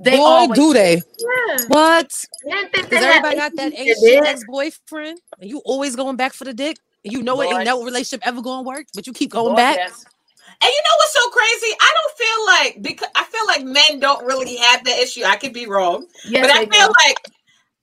They Boy, always do they? Yeah. What? Because everybody got that issues ain't with shit it? ex-boyfriend, and you always going back for the dick. You know it ain't no relationship ever gonna work, but you keep going back. yes. And you know what's so crazy? I don't feel like because I feel like men don't really have that issue. I could be wrong, Yes, but I feel do. like,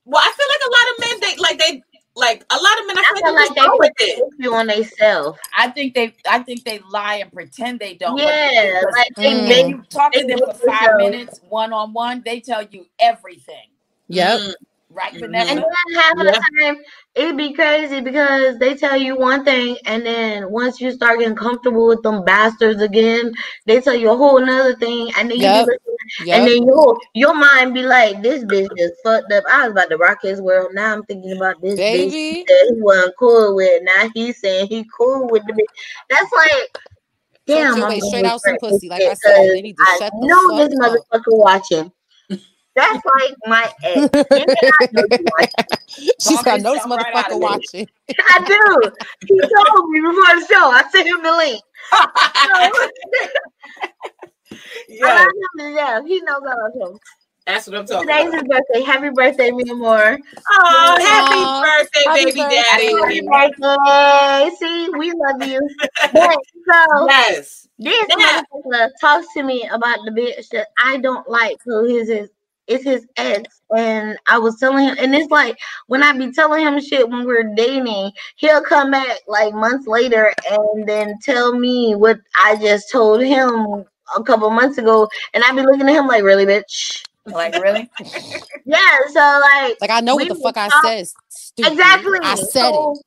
well, I feel like a lot of men they like they like a lot of men. I I feel feel like like they they go with put it. issue on themselves. I think they, I think they lie and pretend they don't. Yeah, like they Mm. when make you talk to them for five minutes, one on one, they tell you everything. Yep. Mm. Right. Vanessa? And then half of the time, it'd be crazy because they tell you one thing, and then once you start getting comfortable with them bastards again, they tell you a whole nother thing, and then you Yep. be listening, and then your your mind be like, "This bitch just fucked up." I was about to rock his world. Now I'm thinking about this bitch that he wasn't cool with. Now he's saying he cool with the bitch. That's like. Damn, your I'm way gonna straight out some pussy. Like I said, said, 'cause need to I shut the know this fuck up. motherfucker watching. That's like my ex. [laughs] You and I know you watching. She's Talk got no this yourself right motherfucker watching. I do. He told me before the show. I sent him the link. [laughs] I yeah, love him to death. He knows I love him. that's what I'm talking Today's about. his birthday. Happy birthday, Mia Moore. Oh, happy Aw, birthday, happy baby birthday. Happy birthday. See, we love you. [laughs] But, so yes. this Yeah. motherfucker talks to me about the bitch that I don't like. So his is it's his ex, and I was telling him, and it's like when I be telling him shit when we're dating, he'll come back like months later and then tell me what I just told him a couple months ago, and I be looking at him like, really, bitch? Like really? [laughs] Yeah. So like, Like I know what the will fuck I talk- said. Stupid. exactly. I said it.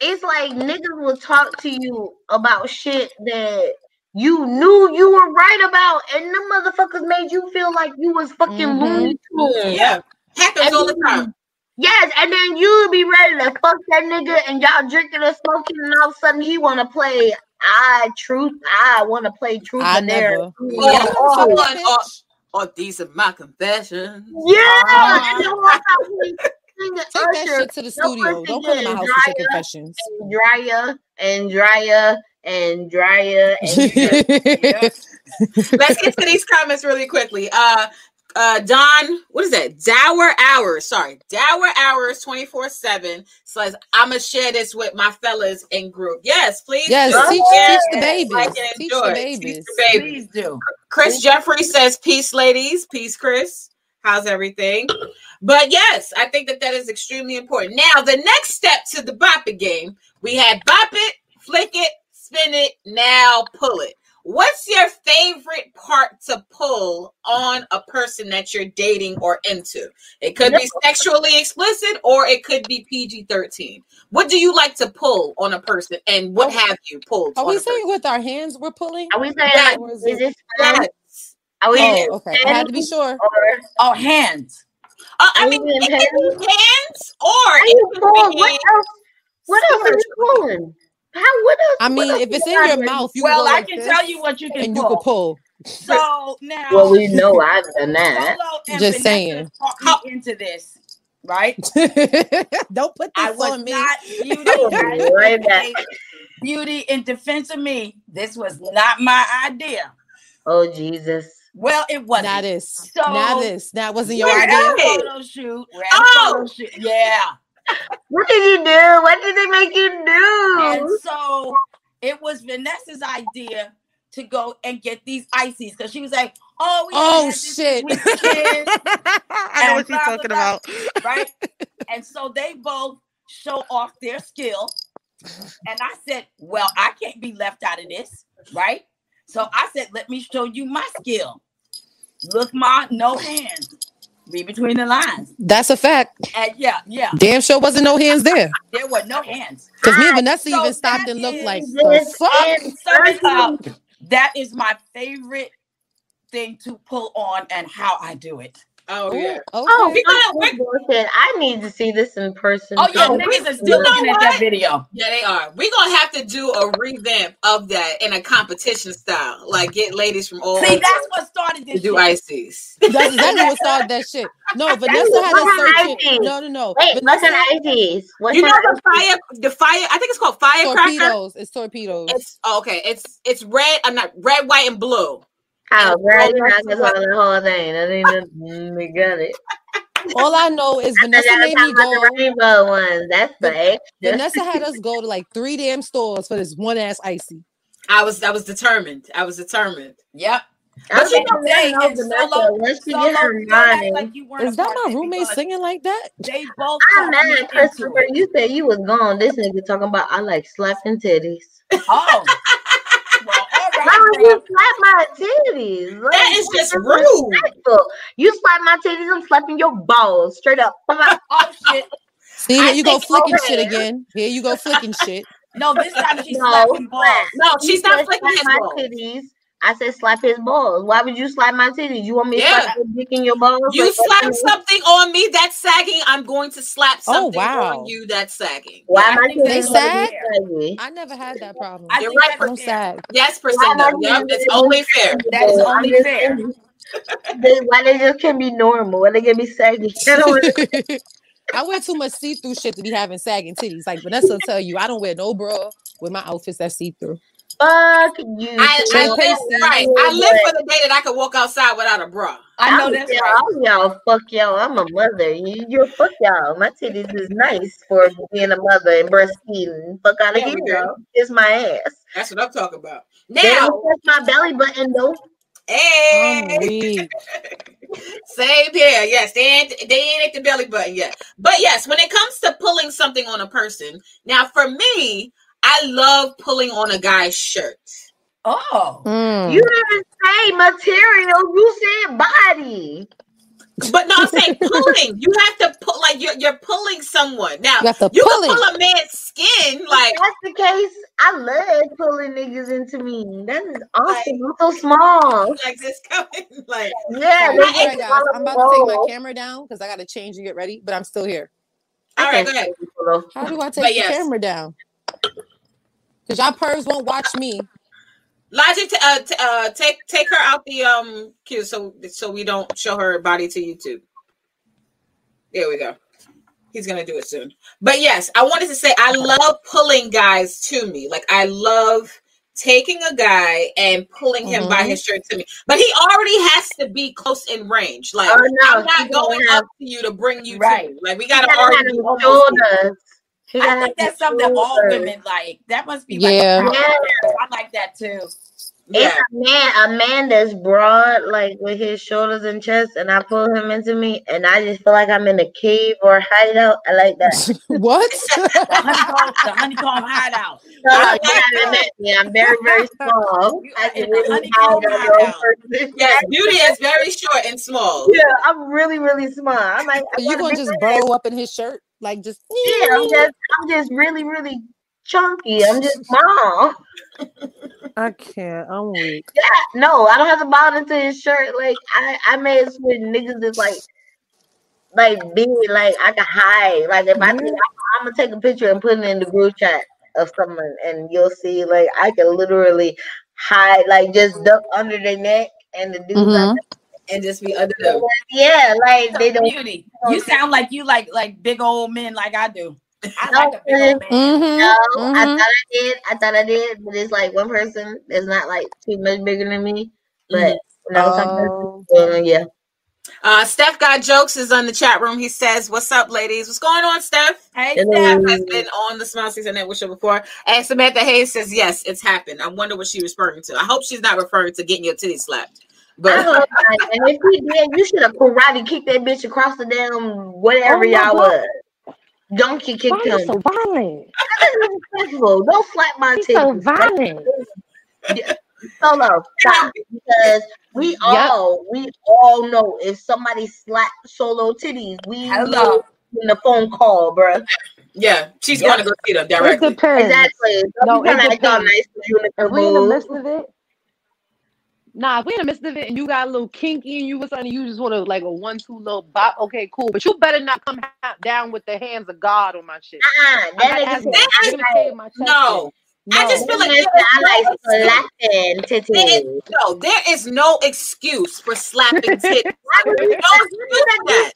It's like niggas will talk to you about shit that you knew you were right about, and the motherfuckers made you feel like you was fucking Mhm. Looney Tunes. Yeah. Happens all the time. Yes, and then you'd be ready to fuck that nigga, and y'all drinking and smoking, and all of a sudden he want to play I truth. I want to play truth I or dare. never. Or, Yeah, or, fuck or, that bitch. or these are my confessions. Yeah, Uh-huh. and then walk out [laughs] Take that Usher shit to the studio. Don't come to my getting house with your drier confessions. and drier and drier and drier and [laughs] Let's get to these comments really quickly. Uh uh Don, what is that? Dower Hours. Sorry, Dower Hours 24-7 says, I'ma share this with my fellas in group. Yes, please. Yes, do. teach, Yes, teach the babies. like teach enjoy. the Teach babies. the babies. Please do. Chris Jeffrey says, "Peace, ladies. Peace, Chris. How's everything?" But yes, I think that that is extremely important. Now, the next step to the bop it game, we had bop it, flick it, spin it, now pull it. What's your favorite part to pull on a person that you're dating or into? It could be sexually explicit or it could be PG 13. What do you like to pull on a person and what have you pulled? Are on we a person? saying with our hands we're pulling? Are we saying Yeah, like, is is it- this? Yes. Are we Oh, okay. I had to be sure. or Oh, hands. Uh, I mean, we being can be hands or it can be What else? What else are you pulling? How? What else? I mean, if it's in your mouth, you well, can go I can tell you what you can and you pull. can pull. So now, Well, we know [laughs] I've done that. Just saying. talked me into this, right? [laughs] Don't put I this was on me. not [laughs] beauty. I will be right back. Beauty in defense of me. This was not my idea. Oh Jesus! Well, it wasn't. Now this. So- now this. That wasn't your We're idea. photo shoot. We're at a Oh. photo shoot. Yeah. What did you do? What did they make you do? And so it was Vanessa's idea to go and get these ices because she was like, "Oh, we Oh shit! with the kids," [laughs] I know what you're blah, blah, talking blah. about. right? [laughs] and so they both show off their skill. Uh-huh. And I said, Well, I can't be left out of this, right? So I said, Let me show you my skill. Look, my no hands. Read between the lines. That's a fact. And yeah, yeah, Damn sure wasn't no hands there. there were no hands. Because me and Vanessa So even stopped and looked is like, This fuck? is So it's, that is my favorite thing to pull on and how I do it. Oh Ooh, yeah. okay. Oh, We gotta- bullshit. I need to see this in person. Oh yeah, Oh, niggas are still you know looking at that video. Yeah, they are. We're gonna have to do a revamp of that in a competition style. Like get ladies from all See, over that's what started to this. do shit. ices. [laughs] That's exactly what started [laughs] that shit. No, Vanessa had us Look at No, no, no. Wait, what's an IGs? What's You know the fire the fire I think it's called firecracker. torpedoes. It's torpedoes. It's oh, okay, it's it's red, I'm not red, white, and blue. Oh, girl, Well, you not gonna what- the whole thing. That ain't mm, we got it. [laughs] All I know is I Vanessa made me go. the rainbow ones. That's the extra. Vanessa had us [laughs] go to like three damn stores for this one ass icy. I was I was determined. I was determined. Yep. I'm But you gonna know, they- and Vanessa, Solo- once you Solo, get her mind, like you Is that my roommate singing like that? They both. I'm mad, Christopher. You said you was gone. This nigga talking about I like slapping titties. Oh. [laughs] well, all Why right, would bro. slap my titties? Like, That is just that's rude. disrespectful. You slap my titties, I'm slapping your balls straight up. Oh [laughs] shit. See, here I you go flicking over shit again. Here you go flicking shit. No, this time she's No, slapping balls. No, You she's not flicking his my balls. titties. I said slap his balls. Why would you slap my titties? You want me to Yeah. slap your dick in your balls? You slap what? something on me that's sagging, I'm going to slap Oh, something wow. on you that's sagging. Why I my think titties they sag? be? I never had that problem. I You're think right, that's I don't sag. Yes, Why Priscilla. Yep, titties gotta only be fair. That is I'm only fair. saying, they- Why they just can't be normal? Why they can be saggy? [laughs] I don't [laughs] I wear too much see-through shit to be having sagging titties. Like Vanessa will tell you, I don't wear no bra with my outfits that see-through. Fuck you. I, I Straight live, right. I live for the day that I could walk outside without a bra. I know I'm that's y'all, right. I'm y'all. Fuck y'all. I'm a mother. You, you're fuck y'all. My titties is nice for being a mother and breastfeeding. Fuck out of Yeah, here. we do. Kiss my ass. That's what I'm talking about. They Now, don't touch my belly button though. Hey, oh, weak. [laughs] same here. Yes, they ain't they ain't at the belly button yet. But yes, when it comes to pulling something on a person, now for me, I love pulling on a guy's shirt. Oh. Mm. You didn't say material. You said body. But no, I'm saying pulling. You have to pull like you're you're pulling someone. Now You have to you pull can it. pull a man's skin, like If that's the case, I love pulling niggas into me. That is awesome. I'm so small. like this coming, like Yeah, All right, guys, I'm about to take my camera down because I got to change and get ready, but I'm still here. all I right, can't go ahead. see people, though. How do I take But the yes. camera down? Because y'all pervs won't watch me. Logic, t- uh, t- uh, take take her out the um queue so so we don't show her body to YouTube. There we go. He's gonna do it soon. But yes, I wanted to say I love pulling guys to me. Like I love taking a guy and pulling him by Mhm. his shirt to me. But he already has to be close in range. Like Oh, no, I'm not going have- up to you to bring you Right. to me. Like we gotta gotta have already be them almost shoulders. I think that's something that all women like. That must be Yeah. like Yeah. I like that too. Yeah. It's a man, a man that's broad, like with his shoulders and chest, and I pull him into me, and I just feel like I'm in a cave or hideout. I like that. [laughs] what? [laughs] The honeycomb, the honeycomb hideout. [laughs] So you haven't met me. I'm very, very small. You I are can really honeycomb hide on your hideout. Yes, beauty is very short and small. Yeah, I'm really, really small. I'm like, I you got a gonna just ass. burrow up in his shirt? Like just Yeah, I'm just, I'm just really, really chunky. I'm just small. I can't. I'm weak. Yeah, no, I don't have to bother into his shirt. Like I, I mess with niggas that's like, like big, like I can hide. Like if I, Yeah. take, I'm, gonna take a picture and put it in the group chat of someone, and you'll see, like I can literally hide, like just duck under their neck, and the dudes, Mhm. are- And just be under them. yeah, like they don't. Beauty. You sound like you like like big old men like I do. I No, like a big old man. Mm-hmm. No, I Mhm. thought I did. I thought I did, but it's like one person is not like too much bigger than me. But when I was talking Oh. uh, yeah. Uh, Steph got jokes is on the chat room. He says, "What's up, ladies? What's going on, Steph?" Hey, Hello. Steph. Steph has been on the Small Season Network show before. And Samantha Hayes says, "Yes, it's happened." I wonder what she was referring to. I hope she's not referring to getting your titty slapped. But hope not. And if he did, you should have karate kicked that bitch across the damn whatever Oh y'all God. was. Donkey Why kicked are you him. so violent? Respectful. Don't slap my He's so violent. Solo, stop. Because we all, we all know if somebody slap solo titties, we Hello. know in the phone call, bruh. Yeah, she's Yeah. going to go see them It directly. depends. Exactly. No, Don't it act all depends. nice to you If we in the move. midst of it, nah, if we in the midst of it and you got a little kinky and you was something, you just want to like a one two little bop. Okay, cool. But you better not come ha- down with the hands of God on my shit. Uh-uh. I'm That not nigga asking. said, You're I gonna like, cave my chest. No. in. I just feel like nigga said, I like slapping There is, titties. no, there is no excuse for slapping [laughs] titties. Why would No excuse that.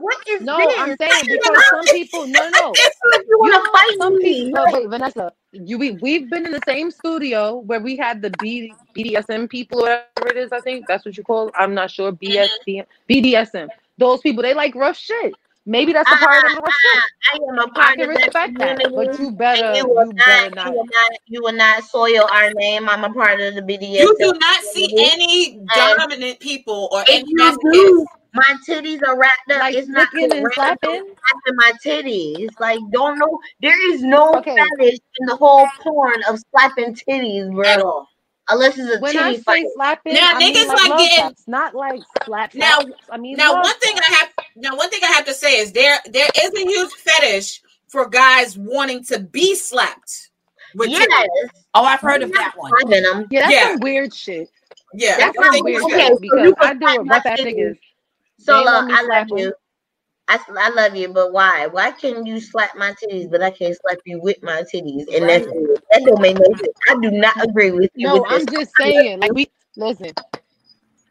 What is No, this? I'm saying because some people, no, no. [laughs] It's like you You want to fight some me. people. Oh, wait, Vanessa, you we we've been in the same studio where we had the B, BDSM people, or whatever it is. I think that's what you call. It. I'm not sure. BSD, mm-hmm. BDSM. Those people they like rough shit. Maybe that's a part of the rough shit. Ah, I am a part can of that respect that, community. but you better, and you you will better not, not. you will not, you will not soil our name. I'm a part of the BDSM. You do not see any dominant people or If any you do, my titties are wrapped up. Like it's not flicking and random slapping. slapping my titties. Like, don't know. There is no Okay. fetish in the whole porn of slapping titties, bro. At all. Unless it's a When I titty say fight. slapping, Now, I mean niggas like like love getting- taps, not like slap. Now- taps. I mean Now, one thing taps. I have now one thing I have to say is there there is a huge fetish for guys wanting to be slapped. With Yes, titties. Oh, I've heard of that one. slapping them. Yeah, that's Yeah. some weird shit. Yeah, That's I not weird okay, shit so because you I can deal with my rough ass niggas. So, They let me I slap love 'em. you. I, I love you, but why? Why can you slap my titties, but I can't slap you with my titties? And that's Right. weird. that don't make no sense. I do not agree with you No, with I'm this. just saying. Like we listen.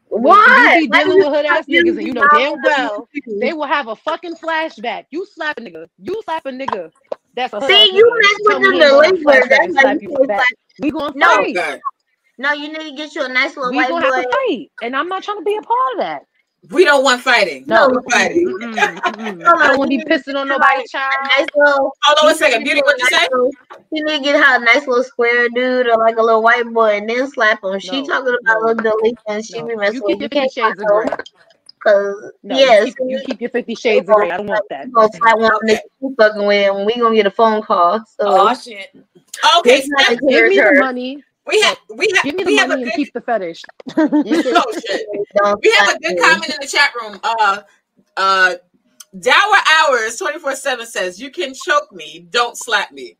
Why? You be dealing do with hood ass niggas, and you know damn well they will have a fucking flashback. You slap a nigga. You slap a nigga. That's a See, you mess with me them he ain't gonna have a delinquents. flashback That's and why slap you you can't back. slap. We gonna No. Fight. No, you need to get you a nice little We white gonna have to fight, and I'm not trying to be a part of that. We don't want fighting. No, we're fighting. Hold I don't want to be need pissing on get nobody's a child. nice little. Hold on a second. Beauty, what you nice say? little- You need to get her a nice little square dude or like a little white boy and then slap him. She No, talking about no, little delinquents. She No, be messing you with keep you. Can't Fifty Shades of Grey. Cause No, yes, you, keep, you keep your Fifty Shades of Grey. I don't want that. we gonna slap one Okay. fucking with and we gonna get a phone call. So Oh shit. Okay, it's Steph, Give me the money. We have we have Give me we the have a money and good keep the fetish. You [laughs] can- oh shit. We have a good comment in the chat room. Uh uh Dower Hours 24-7 says, You can choke me, don't slap me.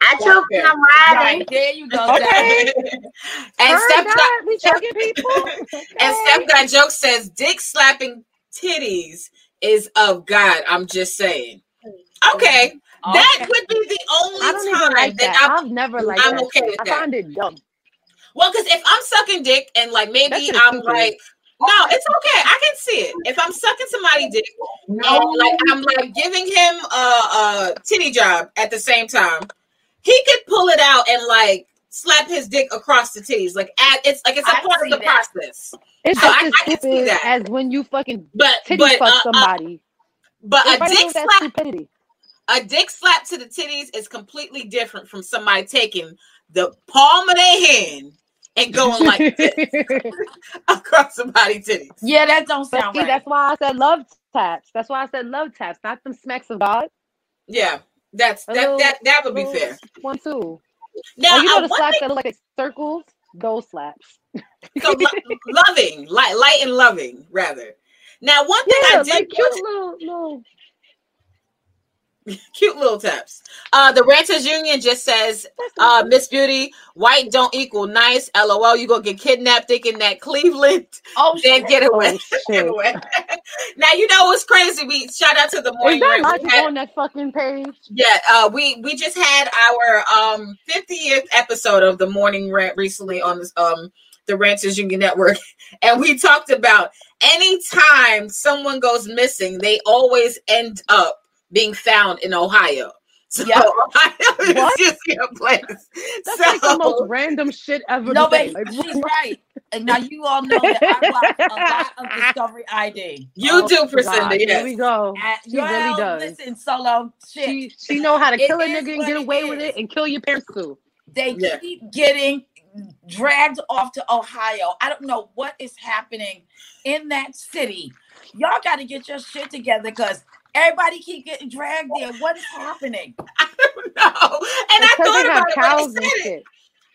I choke when I'm riding. Right there you go. Okay. Dad. [laughs] and Heard Steph got? We choking people. [laughs] and Steph got joke says dick slapping titties is of God. I'm just saying. Okay. That Okay. would be the only I don't time like that, that. I'm I've never liked I'm that. okay with I that. find it dumb. well, because if I'm sucking dick and like maybe I'm stupid. like, no, it's okay. I can see it. If I'm sucking somebody dick no, and, like I'm like giving him a, a titty job at the same time, he could pull it out and like slap his dick across the titties. Like add, it's like it's a I part of the that. process. It's So just I- as I can see that. as when you fucking But titty but fuck uh, uh, somebody. but It's a dick slap stupidity. A dick slap to the titties is completely different from somebody taking the palm of their hand and going like [laughs] this [laughs] across somebody's titties. Yeah, that don't sound see, right. that's why I said love taps. That's why I said love taps, not them smacks of God. Yeah, that's that little- that that would be fair. One two. Now, oh, you know uh, the slaps thing, that look like circles? Those slaps. so lo- [laughs] loving, light, light and loving, rather. Now, one thing Yeah, I did like cute little little. [laughs] cute little taps. Uh, the Ranters Union just says, uh. Miss Beauty, white don't equal nice. LOL, you gonna get kidnapped thinking that Cleveland Oh [laughs] then get away. oh [laughs] Get away. now you know what's crazy. We shout out to the Is morning. that. Had- on that fucking page? Yeah, uh, we we just had our um 50th episode of the morning rant recently on this um the Ranters Union Network, and we talked about anytime someone goes missing, they always end up being found in Ohio. [laughs] So Yep. Ohio is just your place. That's so, like the most random shit ever. No, to say. but Like, she's right. And now you all know that I [laughs] watch a lot of Discovery ID. you oh, do, God, Priscinda. Here we go. And, She really well, does. Listen, solo shit. She she know how to It kill a nigga and get it away with it and kill your parents too. they Yeah. keep getting dragged off to Ohio. I don't know what is happening in that city. Y'all got to get your shit together because Everybody keep getting dragged there. What is happening? [laughs] I don't know. And I thought about it cows when they said it.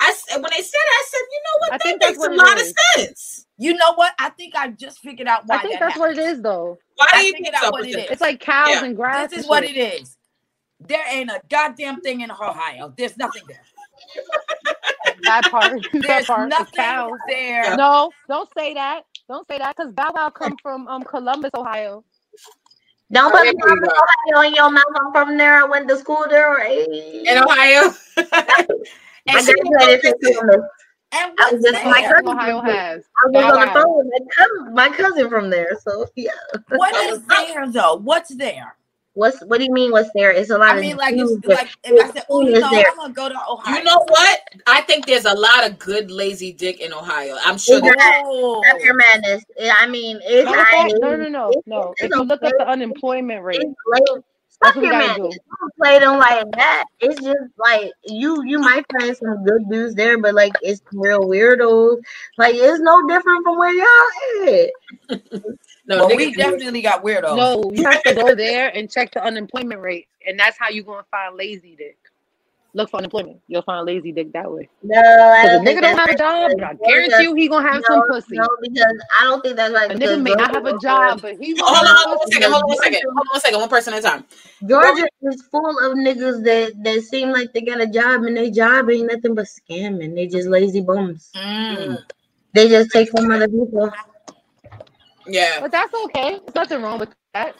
I said when they said it, I said, you know what? I that think that's makes what a it lot is. of sense. You know what? I think I just figured out why I think that that's happened. what it is though. Why do you figured think out what it is. It's like cows Yeah. and grass. This is what it is. There ain't a goddamn thing in Ohio. There's nothing there. [laughs] That part. [laughs] that There's part. The nothing cows. there. No, don't say that. Don't say that because Bow Wow come from um Columbus, Ohio. Don't Oh, put there me you on. Ohio in your mouth. I'm from there. I went to school there. Hey. In Ohio. [laughs] I and she graduated from Columbus. And I was just- my cousin- Ohio has. I was Bow on the phone with my cousin, my cousin from there. So yeah. What [laughs] is there though? What's there? What's what do you mean? What's there? It's a lot of I of mean, like, food it's, like if I said, "Oh, you know, there. I'm gonna go to Ohio." You know what? I think there's a lot of good lazy dick in Ohio. I'm sure Is Oh, That's your madness. I mean, it's Matter of fact, I- no, no, no, it's- no. it's If you look at the unemployment rate, It's late. That's Fuck your gotta madness. do. Don't play them like that. It's just like you you might find some good dudes there, but like it's real weirdos. Like it's no different from where y'all at. [laughs] no, well, we definitely got weirdos. no, you have to go there and check the unemployment rate, and that's how you gonna find lazy dick. Look for unemployment. You'll find lazy dick that way. No, I Because a don't think nigga don't that's have a right, job, because I guarantee you he gonna have some pussy. No, because I don't think that's right. A nigga may not have a job, but he Hold on, gonna have hold on one pussy. second. Hold on one second. Hold on one second. One person at a time. Georgia is full of niggas that that seem like they got a job and their job ain't nothing but scamming. They just lazy bums. Mm. They just take from other people. Yeah. But that's okay. There's nothing wrong with that.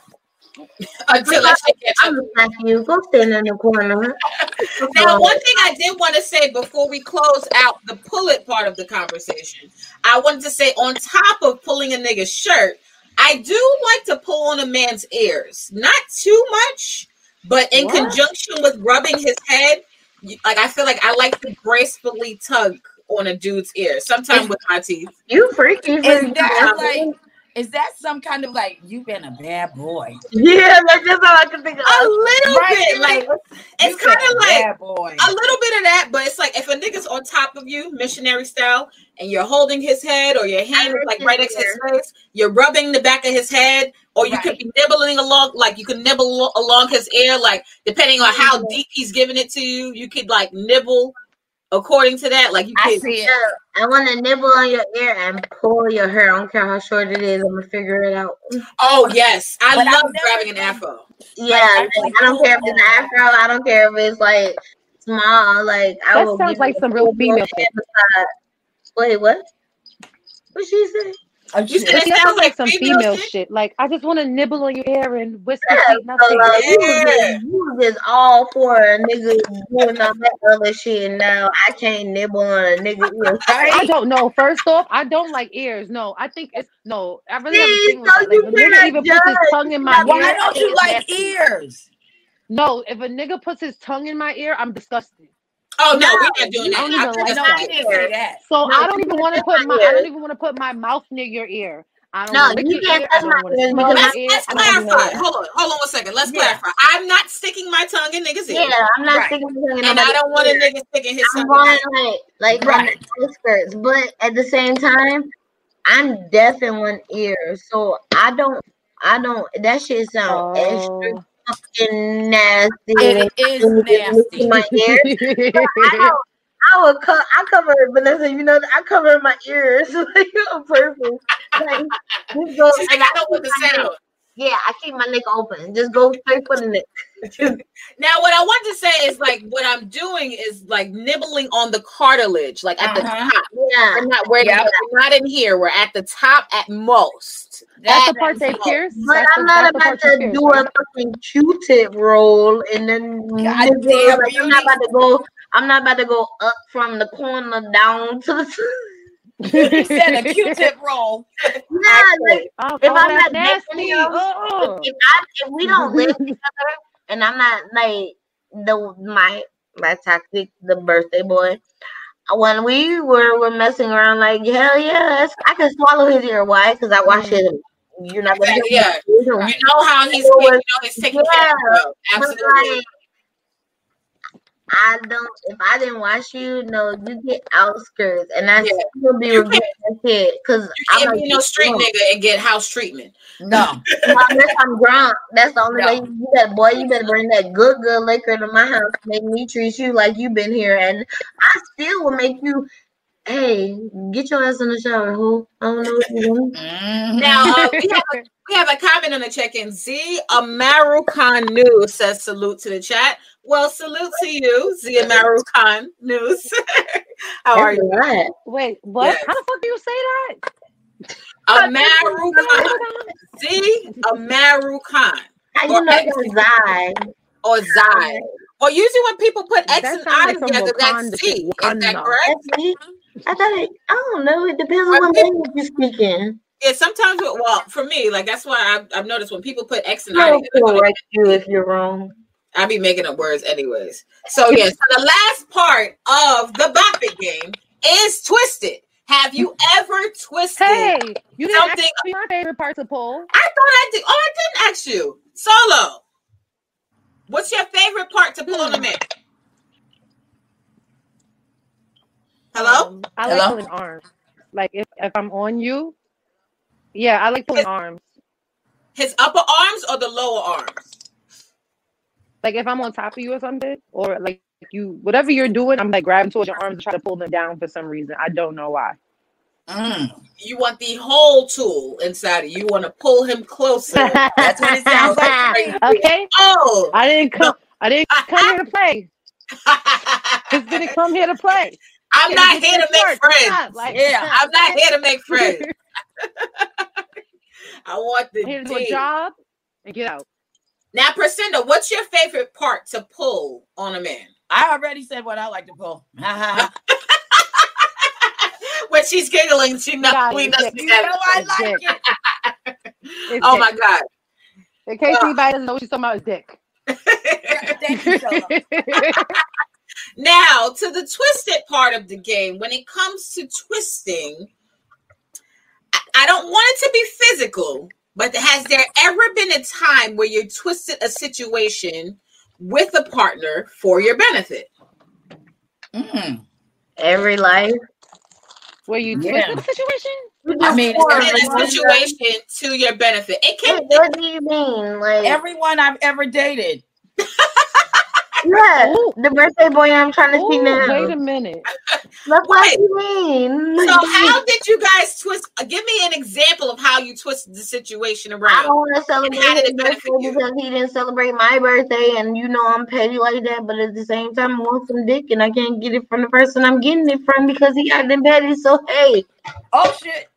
[laughs] Until that shit gets I'm gonna you. Go stand in the corner. [laughs] Now, one thing I did want to say before we close out the pull it part of the conversation, I wanted to say on top of pulling a nigga's shirt, I do like to pull on a man's ears. Not too much, but in What? conjunction with rubbing his head, like I feel like I like to gracefully tug on a dude's ear, sometimes with my teeth. You freaky. Is freaky. that like? Is that some kind of like you've been a bad boy? Yeah, that's just all I can think of. A little Right. bit, like it's kind of like bad boy. a little bit of that, but it's like if a nigga's on top of you, missionary style, and you're holding his head or your hand is like right next to his face, you're rubbing the back of his head, or you could be nibbling along, like you could nibble along his ear, like depending on how deep he's giving it to you, you could like nibble according to that. Like you I could, see it. I want to nibble on your ear and pull your hair. I don't care how short it is. I'm gonna figure it out. oh yes, I But love never grabbing an afro. Yeah, actually like, I don't care if it's an afro. I don't care if it's like small. Like I That will. sounds give like some real female blown Wait, what? What she say? You shit. said it sounds like some female female shit? shit. Like I just want to nibble on your ear and whisper Yeah, sweet so, nothing. like, Yeah. just, you was just all for a nigga doing all that other shit, and now I can't nibble on a nigga ear. [laughs] I don't know. First off, I don't like ears. No, I think it's no. I really have a See, with so that. Like you if a nigga cannot even puts his tongue in my Why ear, don't you like nasty. ears? No, if a nigga puts his tongue in my ear, I'm disgusted. Oh no, No, we're not doing I don't even like No, that. I didn't say that. So No, I don't even want to put my my. I don't even want to put my mouth near your ear. I don't No, want to lick you can't ear. touch my don't want to ears smell because your Let's, let's I don't want to do none of clarify. Hold on, hold on one second. Let's Yeah. clarify. I'm not sticking my tongue in niggas' ears. Yeah, I'm not Right. sticking my tongue in And I don't want a nigga sticking his I'm tongue in going my like like Right. on the outskirts, but at the same time, I'm deaf in one ear, so I don't. I don't. That shit sound extra Oh. Fucking nasty. It is when you get nasty. in my ear. [laughs] I don't. I would co- I cover Vanessa. You know, I cover my ears [laughs] like on purpose. Like, just go, She's like, I know what to keep my sound. Yeah, I keep my neck open. Just go straight for the neck. [laughs] Now, what I want to say is like what I'm doing is like nibbling on the cartilage, like at the Uh-huh. top. Yeah. We're not where Yep. we're not in here. We're at the top at most. That's the part they most. pierce. But That's I'm that's not about to pierce, do right? a fucking Q-tip roll and then God damn, like, I'm not about to go. I'm not about to go up from the corner down to the. He [laughs] said a [laughs] Q-tip roll. yeah, like, Oh, If call I'm that not nasty. dating you, Oh. if, I, if we don't live together and I'm not like the my my tactic, the birthday boy. When we were were messing around, like hell yeah, I can swallow his ear. Why? Because I wash mm. it. You're not gonna Exactly, yeah. You know, how he's So you know he's taking care of Absolutely. like, I don't. If I didn't watch you, no, you get outskirts, and I Yeah. still be regretting that shit because I'm can't like, be no street "No, nigga and get house treatment. No. [laughs] Unless I'm drunk, that's the only No. way you do that, boy. You better bring that good, good liquor to my house. Make me treat you like you've been here, and I still will make you. Hey, get your ass in the shower, who? I don't know what you're doing. Mhm. Now uh, we have a, we have a comment on the check-in. Z Amaru Khan News says salute to the chat. Well, salute to you, Z Amaru Khan News. [laughs] How are That's a you? lot. Wait, what? Yes. How the fuck do you say that? Amaru Khan. Z Amaru Khan How you Or know X. Zai? or Zai. Or usually when people put X That and I like together, Wakanda that's shit, C. Is that correct? That's me. I thought it. I don't know. It depends on Or what people- language you're speaking. Yeah, sometimes, well, for me, like that's why I've, I've noticed when people put X and I I'll together, correct you if you're wrong. I be making up words anyways. So yes, so the last part of the Bop It game is twisted. Have you ever twisted? Hey, you didn't Something- ask me my favorite part to pull. I thought I did. Oh, I didn't ask you. Solo. What's your favorite part to pull on a hmm. man? Hello? Um, I like Hello? pulling arms. Like if, if I'm on you, yeah, I like pulling arms. His upper arms or the lower arms? Like if I'm on top of you or something, or like you, whatever you're doing, I'm like grabbing towards your arms and try to pull them down for some reason. I don't know why. Mm. You want the whole tool inside of you. You want to pull him closer. That's what it sounds like. [laughs] okay, oh. I didn't come. I didn't come here to play. [laughs] Just didn't come here to play. I'm not here to make friends. Like, Yeah, I'm not here to make friends. [laughs] I want the I'm here to do a D. job and get out. Now, Priscilla, what's your favorite part to pull on a man? I already said what I like to pull. [laughs] when she's giggling, she knows Got we it. know Yeah. she's you know having I like Dick. it. [laughs] It's Oh dick. my god! In case Uh. anybody doesn't know what she's talking about, is dick. Thank you, Solo. Now to the twisted part of the game. When it comes to twisting, I, I don't want it to be physical, but has there ever been a time where you twisted a situation with a partner for your benefit? Mm. Every life. Where you Yeah. twisted the situation? I mean, In a situation to your benefit, it can. What, what do you mean? Like, Everyone I've ever dated. [laughs] yeah, Ooh. the birthday boy I'm trying to see now. wait a minute. That's what you mean. So how did you guys twist? Uh, give me an example of how you twisted the situation around. I don't want to celebrate his birthday because he didn't celebrate my birthday, and you know I'm petty like that. But at the same time, I want some dick, and I can't get it from the person I'm getting it from because he acting petty. So hey, Oh shit.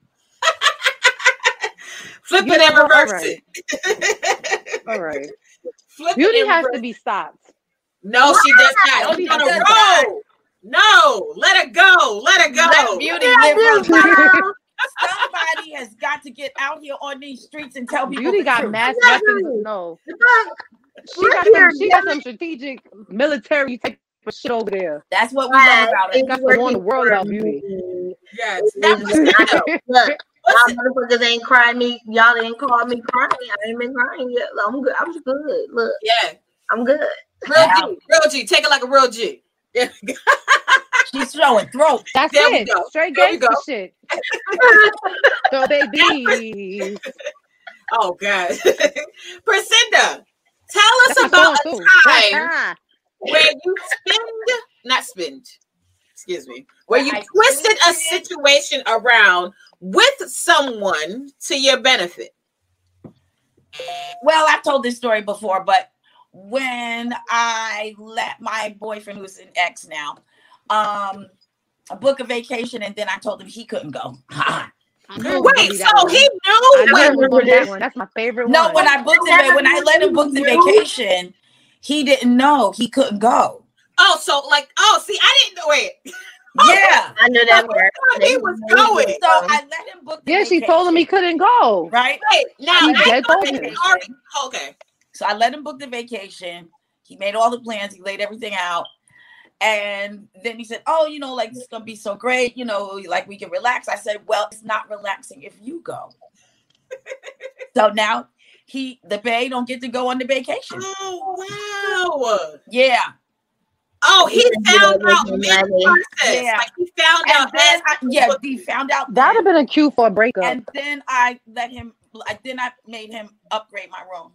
[laughs] Flip You it and know, reverse alright. it. All right. [laughs] Flip Beauty has to be stopped. No, she does not. Why? She's on a She does not. roll. No, let her go. Let her Let go. beauty Yeah, live do, her Somebody has got to get out here on these streets and tell people Beauty the got truth. mass Exactly. weapons. No, she got some. She got some strategic military type of shit over there. That's what we love about It's it. Got to warn the working world for about beauty. Yes. Now, Priscilla, [laughs] Look, what's y'all motherfuckers ain't crying me. Y'all ain't called me crying. I ain't been crying yet. I'm good. I'm good. Look, yeah, I'm good. Real G, real G. Take it like a real G. Yeah. [laughs] She's throwing throat. That's There it. go. Straight gangster go. shit. [laughs] So baby, Oh God, [laughs] Priscinda, tell us that's about a time where you spend, not spend, excuse me, where you I twisted a situation around with someone to your benefit. Well, I've told this story before, but when I let my boyfriend, who's an ex now, um, book a vacation, and then I told him he couldn't go. I knew it was gonna Wait, so one. he knew knew when it was gonna be that one. That's my favorite no, one. No, when I booked the when I let him book the vacation, he didn't know he couldn't go. Oh, so like, oh, see, I didn't know it. [laughs] Yeah, I knew that part. He was going. so I let him book. The yeah, she told him he couldn't go. right. Wait, now He I thought told that he already- okay. So I let him book the vacation. He made all the plans. He laid everything out. And then he said, Oh, you know, like this is gonna be so great, you know, like we can relax. I said, Well, it's not relaxing if you go. [laughs] so now he the bay don't get to go on the vacation. Oh wow. Yeah. Oh, he found out yeah, mid yeah. process. Yeah. Like he found And out then as I, yeah, he found out. That'd have been a cue for a breakup. and then I let him. I then I made him upgrade my room.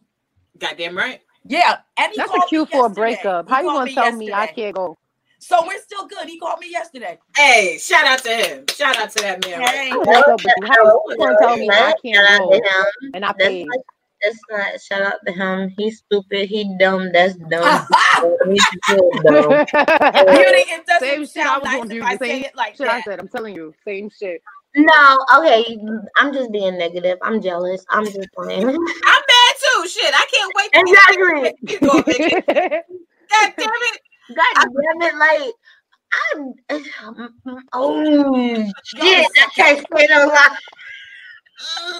Goddamn right. Yeah, and he That's a cue for a breakup. How you gonna tell me I can't go? So we're still good. He called me yesterday. Hey, shout out to him. Shout out to that man. right Hey, I break up with you. How you gonna tell me I can't go to him. and I That's paid? not, that's not shout out to him. He's stupid. He dumb. That's dumb. [laughs] He's still dumb. Beauty, it doesn't Same shit I was nice gonna do. if The I say same it like shit I said. I'm telling you, same shit. No, okay. I'm just being negative. I'm jealous. I'm just playing. I'm mad too. Shit, I can't wait. to Exactly. get you go, nigga. [laughs] God damn it. God damn it, like I'm [sighs] oh shit, I can't say no lie. Uh,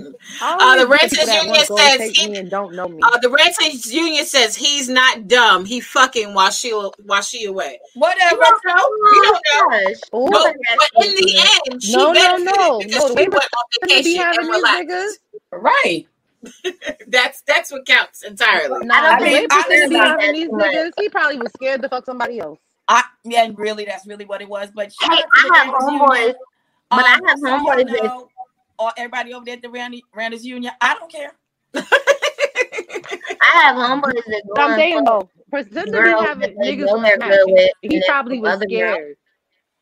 the always Renters that Union want says he- and don't know me. Uh, the Ranters Union says he's not dumb. He fucking while she while she away. Whatever. We don't know. We don't know. Gosh. Ooh, But, but in the end, she No, no, no. because No, the she way went on vacation and these relaxed. niggas. Right. [laughs] That's that's what counts entirely. Nah, I the mean, way I people be understand having that these too niggas, he probably was scared to fuck somebody else. I yeah, and really, that's really what it was. But Hey, out to the I have Randers homeboys, Union. but I Um, have so y'all homeboys know, or everybody over there at the Randy, Ranters Union. I don't care. I have homeboys that go I'm on saying fuck though, for them to be girls having that they niggas know with good with. he probably was other girls. scared.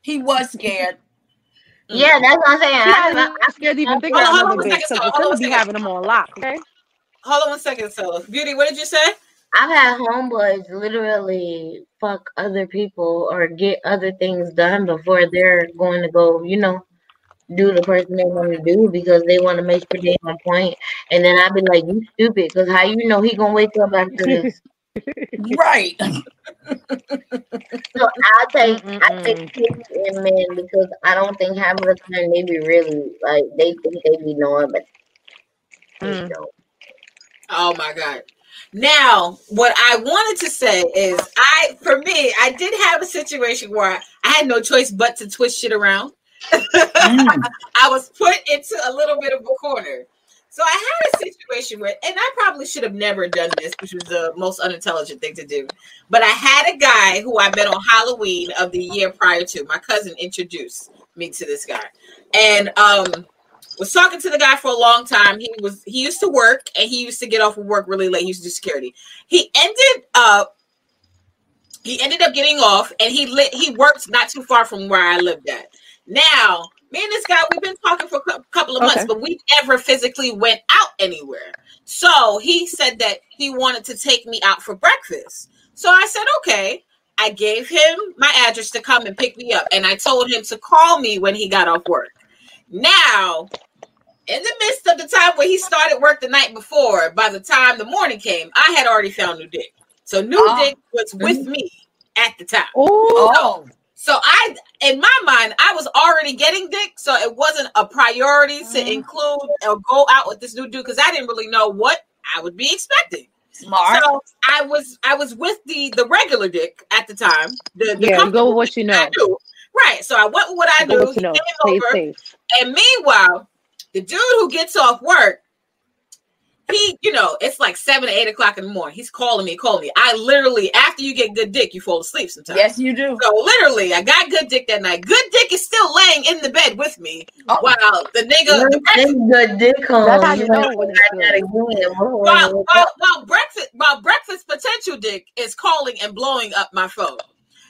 He was scared. Yeah, that's what I'm saying. He I probably have, was scared to even think Hold on, about hold on another one because hold on the one be having them on lock. Okay. Hold on one second, Solo. Beauty, what did you say? I've had homeboys literally fuck other people or get other things done before they're going to go, you know, do the person they want to do because they want to make sure they on point. And then I'd be like, you stupid, because how you know he gonna wake up after this? [laughs] Right. So I take I take pity in men because I don't think half of the time they be really like they think they be knowing, but they Mm. don't. Oh my god. Now, what I wanted to say is I for me, I did have a situation where I had no choice but to twist shit around. Mm. I was put into a little bit of a corner. So I had a situation where, and I probably should have never done this, which was the most unintelligent thing to do. But I had a guy who I met on Halloween of the year prior to. My cousin introduced me to this guy, and um, was talking to the guy for a long time. He was he used to work, and he used to get off of work really late. He used to do security. He ended up he ended up getting off, and he lit. He worked not too far from where I lived at. Now, me and this guy, we've been talking for a couple of months, Okay. but we never physically went out anywhere. So he said that he wanted to take me out for breakfast. So I said, okay. I gave him my address to come and pick me up, and I told him to call me when he got off work. Now, in the midst of the time where he started work the night before, by the time the morning came, I had already found new dick. So new Oh. dick was with mm-hmm. me at the time. Oh, Oh. So I, in my mind, I was already getting dick, so it wasn't a priority to Mhm. include or go out with this new dude because I didn't really know what I would be expecting. Smart. So I was, I was with the the regular dick at the time. The, the yeah. Go with what you know. Right. So I went with what I knew. what He came over, safe. and meanwhile, the dude who gets off work, he, you know, it's like seven to eight o'clock in the morning. He's calling me, calling me. I literally, after you get good dick, you fall asleep sometimes. yes, you do. So literally, I got good dick that night. Good dick is still laying in the bed with me Oh. while the nigga, the This good dick home. That's how you You know ain't when got it's that good. again before while, while, while breakfast, while breakfast potential dick is calling and blowing up my phone.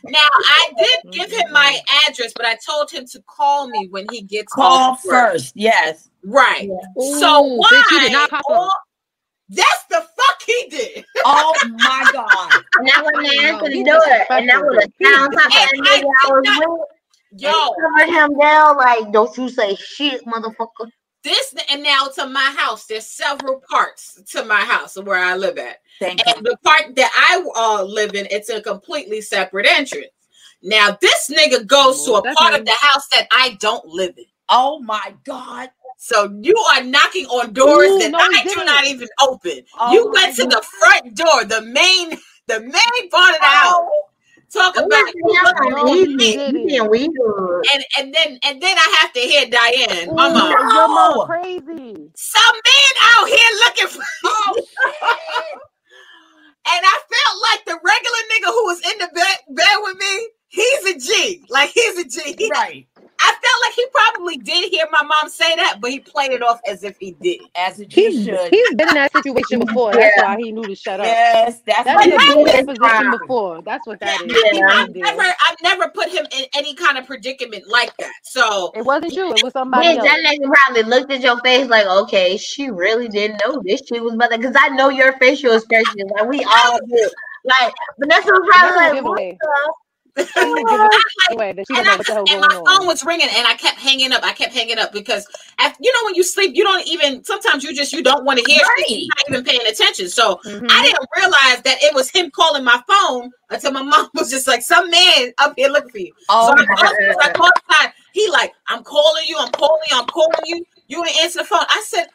Now I did give him my address, but I told him to call me when he gets Call off work. first. Yes. Right. So Ooh, why? did not pop all- that's the fuck he did. [laughs] Oh my God. And that wasn't the No, answer he to do it. And that disrespectful. was a He sound top of that disrespectful. nigga I was with. Yo, covered him down like, don't you say shit, motherfucker. this and now to my house. There's several parts to my house where I live at. Thank And you. the part that I uh, live in, it's a completely separate entrance. Now, this nigga goes to a part nice. of the house that I don't live in. Oh my God. So you are knocking on doors Ooh, that no, he I do didn't. even open. Oh you went to God. the front door, the main, the main part of the house. Oh, Talk I'm about not you looking No, he he being, he didn't. being weird. and and then and then I have to hear Diane, Ooh, my mom. Your mom crazy. Some man out here looking for oh, [laughs] And I felt like the regular nigga who was in the bed, bed with me, he's a G. Like he's a G. He- Right. I like he probably did hear my mom say that, but he played it off as if he did. As a G He's, should. he's been in that situation before. That's Yeah. why he knew to shut up. yes, that's That what nigga But been in that that is position before. That's what that is. Yeah. He I've never. I've never put him in any kind of predicament like that. So It wasn't you. It was somebody Bitch, else. that nigga probably looked at your face like, okay, she really didn't know this shit was mother. Because I know your facial expressions. Like, we all do. Like, Vanessa was That's probably a like, giveaway. [laughs] what That's a giveaway that she and, I, what and my phone on. was ringing and I kept hanging up. I kept hanging up because after, you know when you sleep, you don't even sometimes you just you don't want to hear shit. You're not even paying attention. So Mhm. I didn't realize that it was him calling my phone until my [laughs] mom was just like, some man up here looking for you. Oh, so I called, him, I called. He like, I'm calling you, I'm calling you, I'm calling you. You didn't answer the phone. I said, I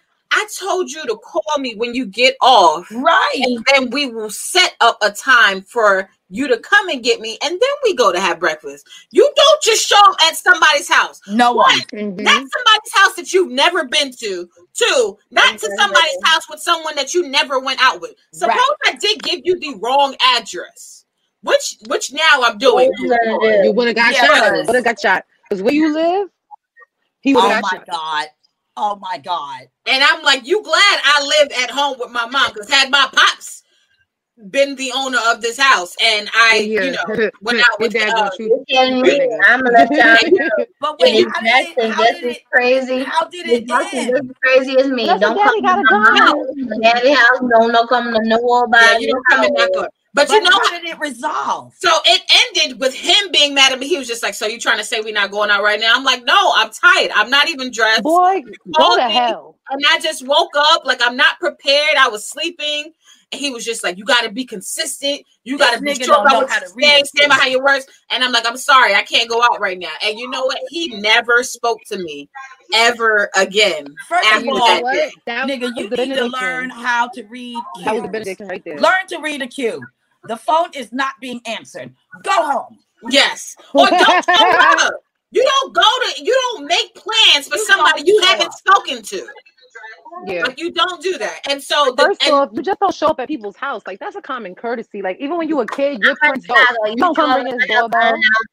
told you to call me when you get off. right. And then we will set up a time for you to come and get me, and then we go to have breakfast. You don't just show up at somebody's house. No one. Mhm. Not somebody's house that you've never been to. Two, not to somebody's house with someone that you never went out with. Suppose I did give you the wrong address, which which now I'm doing. you gonna do? You would have got Yes. shot. Would have got shot. Because where you live, he would Oh have my got shot. God. Oh my God. And I'm like, you glad I lived at home with my mom because had my pops been the owner of this house and I, you know, went out with dad uh, gonna shoot. You kidding that me? I'm gonna let y'all know. But wait, how did it, how just did as it, crazy. how did it Jackson end? just as crazy as me. That's Don't come to my gun. house. Daddy house. Don't no come to know yeah, about you don't come in that door. But, But you know, how did it resolve? so it ended with him being mad at me. He was just like, "So you trying to say we're not going out right now?" I'm like, "No, I'm tired. I'm not even dressed." Boy, go called to me. hell. And I just woke up like I'm not prepared. I was sleeping. And he was just like, You gotta be consistent. You gotta be sure don't about know what how to read say, stand behind your words. And I'm like, I'm sorry, I can't go out right now. And you know what? He never spoke to me ever again. First of all, that what? That nigga, you need to learn how to read That was the cues. benediction right there. Learn to read a cue. The phone is not being answered. Go home. Yes. Or don't [laughs] show up. You don't go to you don't make plans for You somebody you haven't up. spoken to. Yeah. Like you don't do that. And so the, First and off, you just don't show up at people's house. Like that's a common courtesy. Like even when you were a kid, your I'm from friends don't. Chicago. You You don't come ring up his at my house doorbell. unannounced.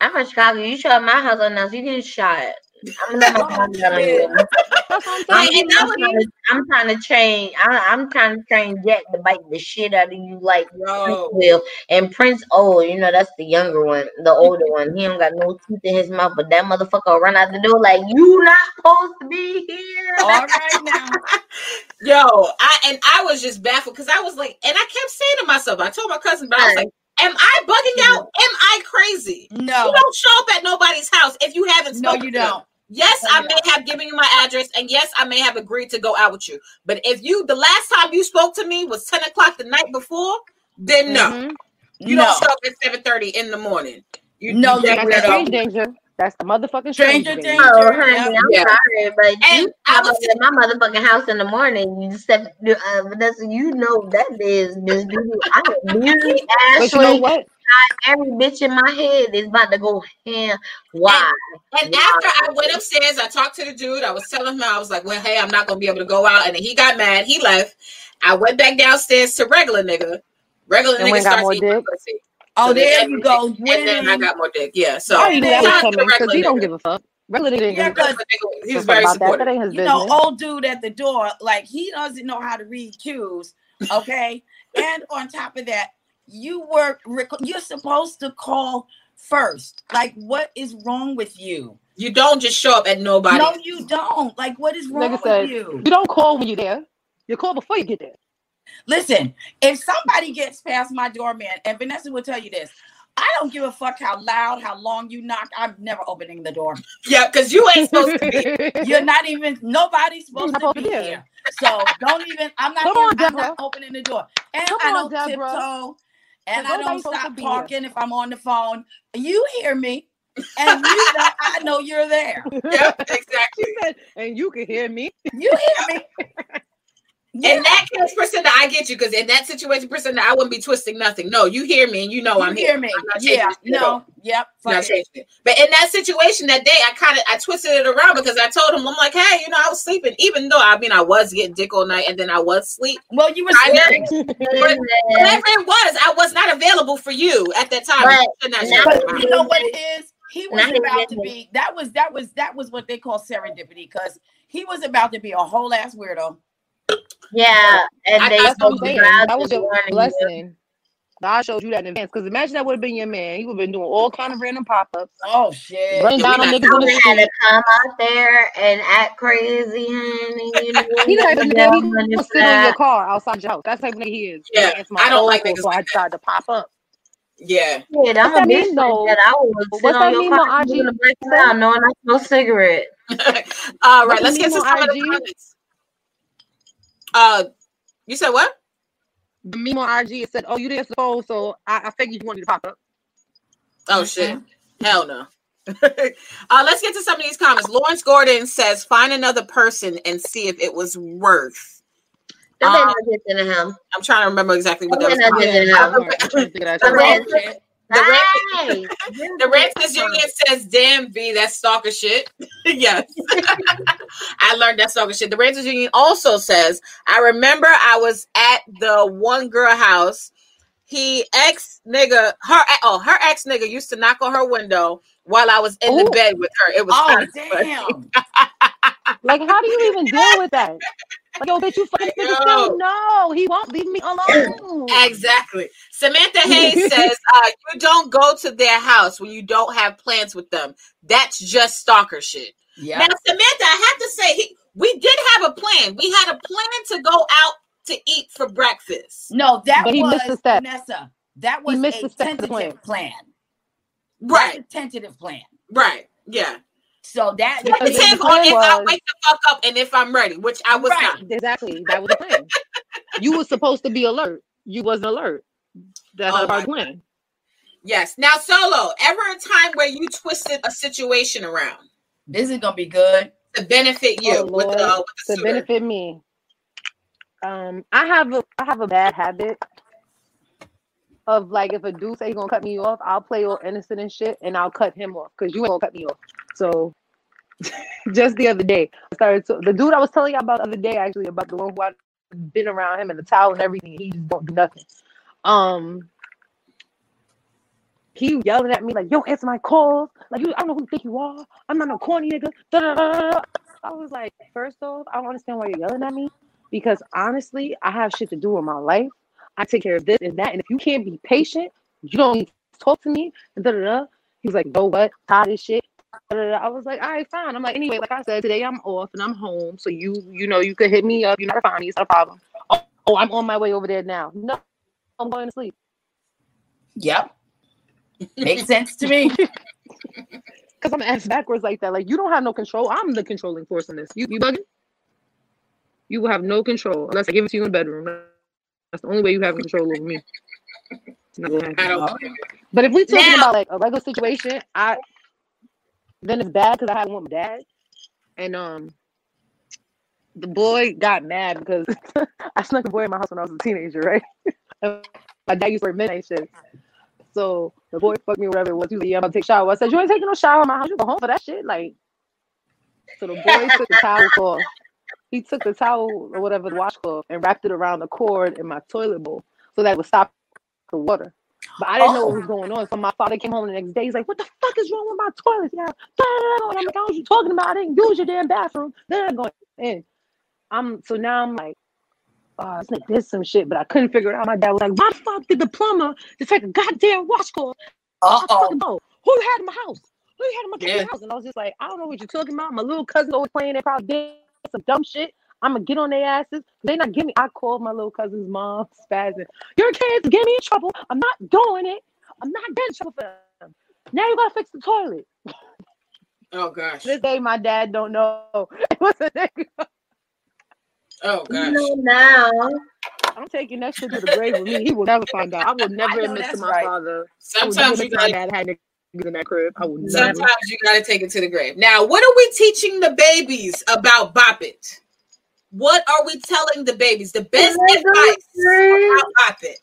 I'm from Chicago. You show up my house unannounced. You getting shot. I'm gonna let my mom on you. [laughs] I'm I'm, Like, saying. and that I'm, was- trying to, I'm trying to train. I, I'm trying to train Jack to bite the shit out of you like Prince Yo. will. And Prince, oh, you know that's the younger one, the older one. He don't got no teeth in his mouth, but that motherfucker will run out the door like you not supposed to be here. All right now. [laughs] Yo, I and I was just baffled because I was like, and I kept saying to myself, I told my cousin, but I was like, Am I bugging out? Am I crazy? No. You don't show up at nobody's house if you haven't No, spoken you to them. No, you don't. Yes, No, I you may have given you my address, and yes, I may have agreed to go out with you. But if you, the last time you spoke to me was 10 o'clock the night before, then no. Mhm. You no. don't show up at 7.30 in the morning. You, No, you you get That's rid the of- strange danger. That's the motherfucking strange Stranger danger. danger. Oh, honey, I'm Yeah. sorry, but And you I was up at my motherfucking house in the morning. You step, uh, Vanessa, you know that is Miss Doo. I am Mary [laughs] But you know Ashley. what? Every bitch in my head is about to go ham. Why? And after I went upstairs, I talked to the dude. I was telling him, I was like, well, hey, I'm not going to be able to go out. And then he got mad. He left. I went back downstairs to regular nigga. Regular And nigga starts more eating dick? pussy. Oh, So there you go. And then I got more dick. Yeah. So I knew that shout was out to coming because regular he don't nigga. give a fuck. Regular Yeah, cause Regular nigga, He was fuck very about that. supportive. That ain't his you know, business. old dude at the door, like he doesn't know how to read cues. Okay, and on top of that, you were rec- you're supposed to call first. Like, what is wrong with you? You don't just show up at nobody. No, you don't. Like, what is wrong Nigga said, with you? You don't call when you're there. You call before you get there. Listen, if somebody gets past my doorman, and Vanessa will tell you this, I don't give a fuck how loud, how long you knock. I'm never opening the door. Yeah, because you ain't supposed to be. [laughs] You're not even. Nobody's supposed to oh, be to here. So don't even. I'm not. Come here, on, I'm Deborah. not opening the door, and Come I on, don't Deborah. tiptoe, and I don't stop to be here. talking if I'm on the phone. You hear me, and you know I know you're there. [laughs] Yep, [laughs] exactly. She said, and you can hear me. You hear me. In that case, Priscilla, I get you because in that situation, Priscilla, I wouldn't be twisting nothing. No, you hear me and you know you I'm hear here. me. I'm not Yeah, shit at all. no, yep. Not fuck it. changing it. But in that situation that day, I kind of I twisted it around because I told him I'm like, hey, you know, I was sleeping, even though I mean I was getting dick all night and then I was sleep. Well, you were sleeping. [laughs] Whatever it was, I was not available for you at that time. But You now- But you know what it is? He was Now he's about to be that was that was that was what they call serendipity because he was about to be a whole ass weirdo. Yeah, and I- they that's That's I'm told you That was to your warn you. blessing. God showed you that in advance. Because imagine that would have been your man. He would have been doing all kind of random pop ups, Oh shit. running Yeah, down we on niggas I in the would had street. to come out there and act crazy, honey. You know, [laughs] He the type of yeah, nigga he money will for sit on your car outside your house. That's the type nigga he is. Yeah, He answered my I don't like phone niggas so I tried to pop up. Yeah. Shit, I'm What's a that bitch mean, though? like that. I would What's sit that on your mean car on in the IG? black out knowing I smoke cigarette. [laughs] All right, let's get to some of the IG? comments. Uh, you said what? The meme on IG said, "Oh, you didn't suppose, so I, I figured you wanted to pop up." Oh shit. Hell no. [laughs] uh, let's get to some of these comments. Lawrence Gordon says, "Find another person and see if it was worth." That Um, ain't no good to him. I'm trying to remember exactly what that was. no, called. yeah, yeah, I'm yeah. trying to figure [laughs] that The shit out. rant, the rant, Hey, [laughs] the Ranters Union says, "Damn V, that's stalker shit." yes, I learned that stalker shit. The Ranters Union also says, "I remember I was at the one girl house. He ex nigga, her oh her ex nigga used to knock on her window while I was in the bed with her. It was Oh damn. Like, how do you even [laughs] deal with that? Like, yo, bitch, you fucking nigga. No, he won't leave me alone. Exactly. Samantha [laughs] Hayes says, uh, you don't go to their house when you don't have plans with them. That's just stalker shit. Yeah. Now, Samantha, I have to say, he, we did have a plan. We had a plan to go out to eat for breakfast. No, that But he was missed a step. Vanessa. That was a a step of the tentative plan. Right, a tentative plan. right. Yeah. So that Because Tentative the on plan if I wake the fuck up and if I'm ready, which I was Right. not. Exactly. That was the plan. [laughs] you were supposed to be alert. You wasn't alert. That's Oh not my our plan. Yes. Now, Solo, ever a time where you twisted a situation around this is gonna be good. to benefit you Oh, with the, Lord. with the To suitor? benefit me. Um, I have a I have a bad habit of like if a dude say he gonna cut me off, I'll play all innocent and shit, and I'll cut him off because you ain't gonna cut me off. So [laughs] just the other day, I started to, the dude I was telling you about the other day actually about the one who I've been around him and the towel and everything. He just don't do nothing. Um, he yelling at me like, "Yo, answer my calls." Like, you, I don't know who you think you are. I'm not no corny nigga. Da, da, da, da, da. I was like, first off, I don't understand why you're yelling at me because honestly, I have shit to do in my life. I take care of this and that, and if you can't be patient, you don't talk to me. And da da da. He was like, "Yo, what? Tired of shit." I was like, "All right, fine." I'm like, anyway, like I said, today I'm off and I'm home, so you, you know, you could hit me up. You're not fine. It's not a problem. Oh, oh, I'm on my way over there now. No, I'm going to sleep. Yep. Makes sense to me. [laughs] Because I'm ass backwards like that. Like you don't have no control. I'm the controlling force in this. You you bugging? You will have no control unless I give it to you in the bedroom. That's the only way you have control over me. Not gonna happen. But if we're talking Now- about like a regular situation, I then it's bad because I had one with dad, and um, the boy got mad because [laughs] I snuck a boy in my house when I was a teenager, right? [laughs] My dad used to wear midnight shifts, so the boy fucked me whatever it was. He was like, "Yeah, I'm gonna take a shower." I said, "You ain't taking no shower in my house. You go home for that shit." Like, so the boy took the towel off. He took the towel or whatever the washcloth and wrapped it around the cord in my toilet bowl so that it would stop the water. But I didn't know what was oh. going on. So my father came home the next day. He's like, "What the fuck is wrong with my toilet?" Yeah, and I'm like, "I was you talking about? I didn't use your damn bathroom." Then I'm going in. I'm so now I'm like, "Oh, this nigga did some shit," but I couldn't figure it out. My dad was like, "Why the fuck did the plumber just take a goddamn washcloth Uh-oh. Who had in my house? Who had in my Yeah. house? And I was just like, I don't know what you're talking about. My little cousin always playing. They probably did some dumb shit. I'm gonna get on their asses. They not give me. I called my little cousin's mom, spazzing. Your kids get me in trouble. I'm not doing it. I'm not getting in trouble for them. Now you gotta fix the toilet. Oh [laughs] gosh. This day, my dad don't know. [laughs] It was a nigga. Oh You know now. I'm taking that shit to the grave with me. He will never find out. I will [laughs] never know admit to my right. father. Sometimes you my gotta. dad had niggas in that crib. I will never. Sometimes you gotta take it to the grave. Now, what are we teaching the babies about Bop It? What are we telling the babies? The best advice about Pop It.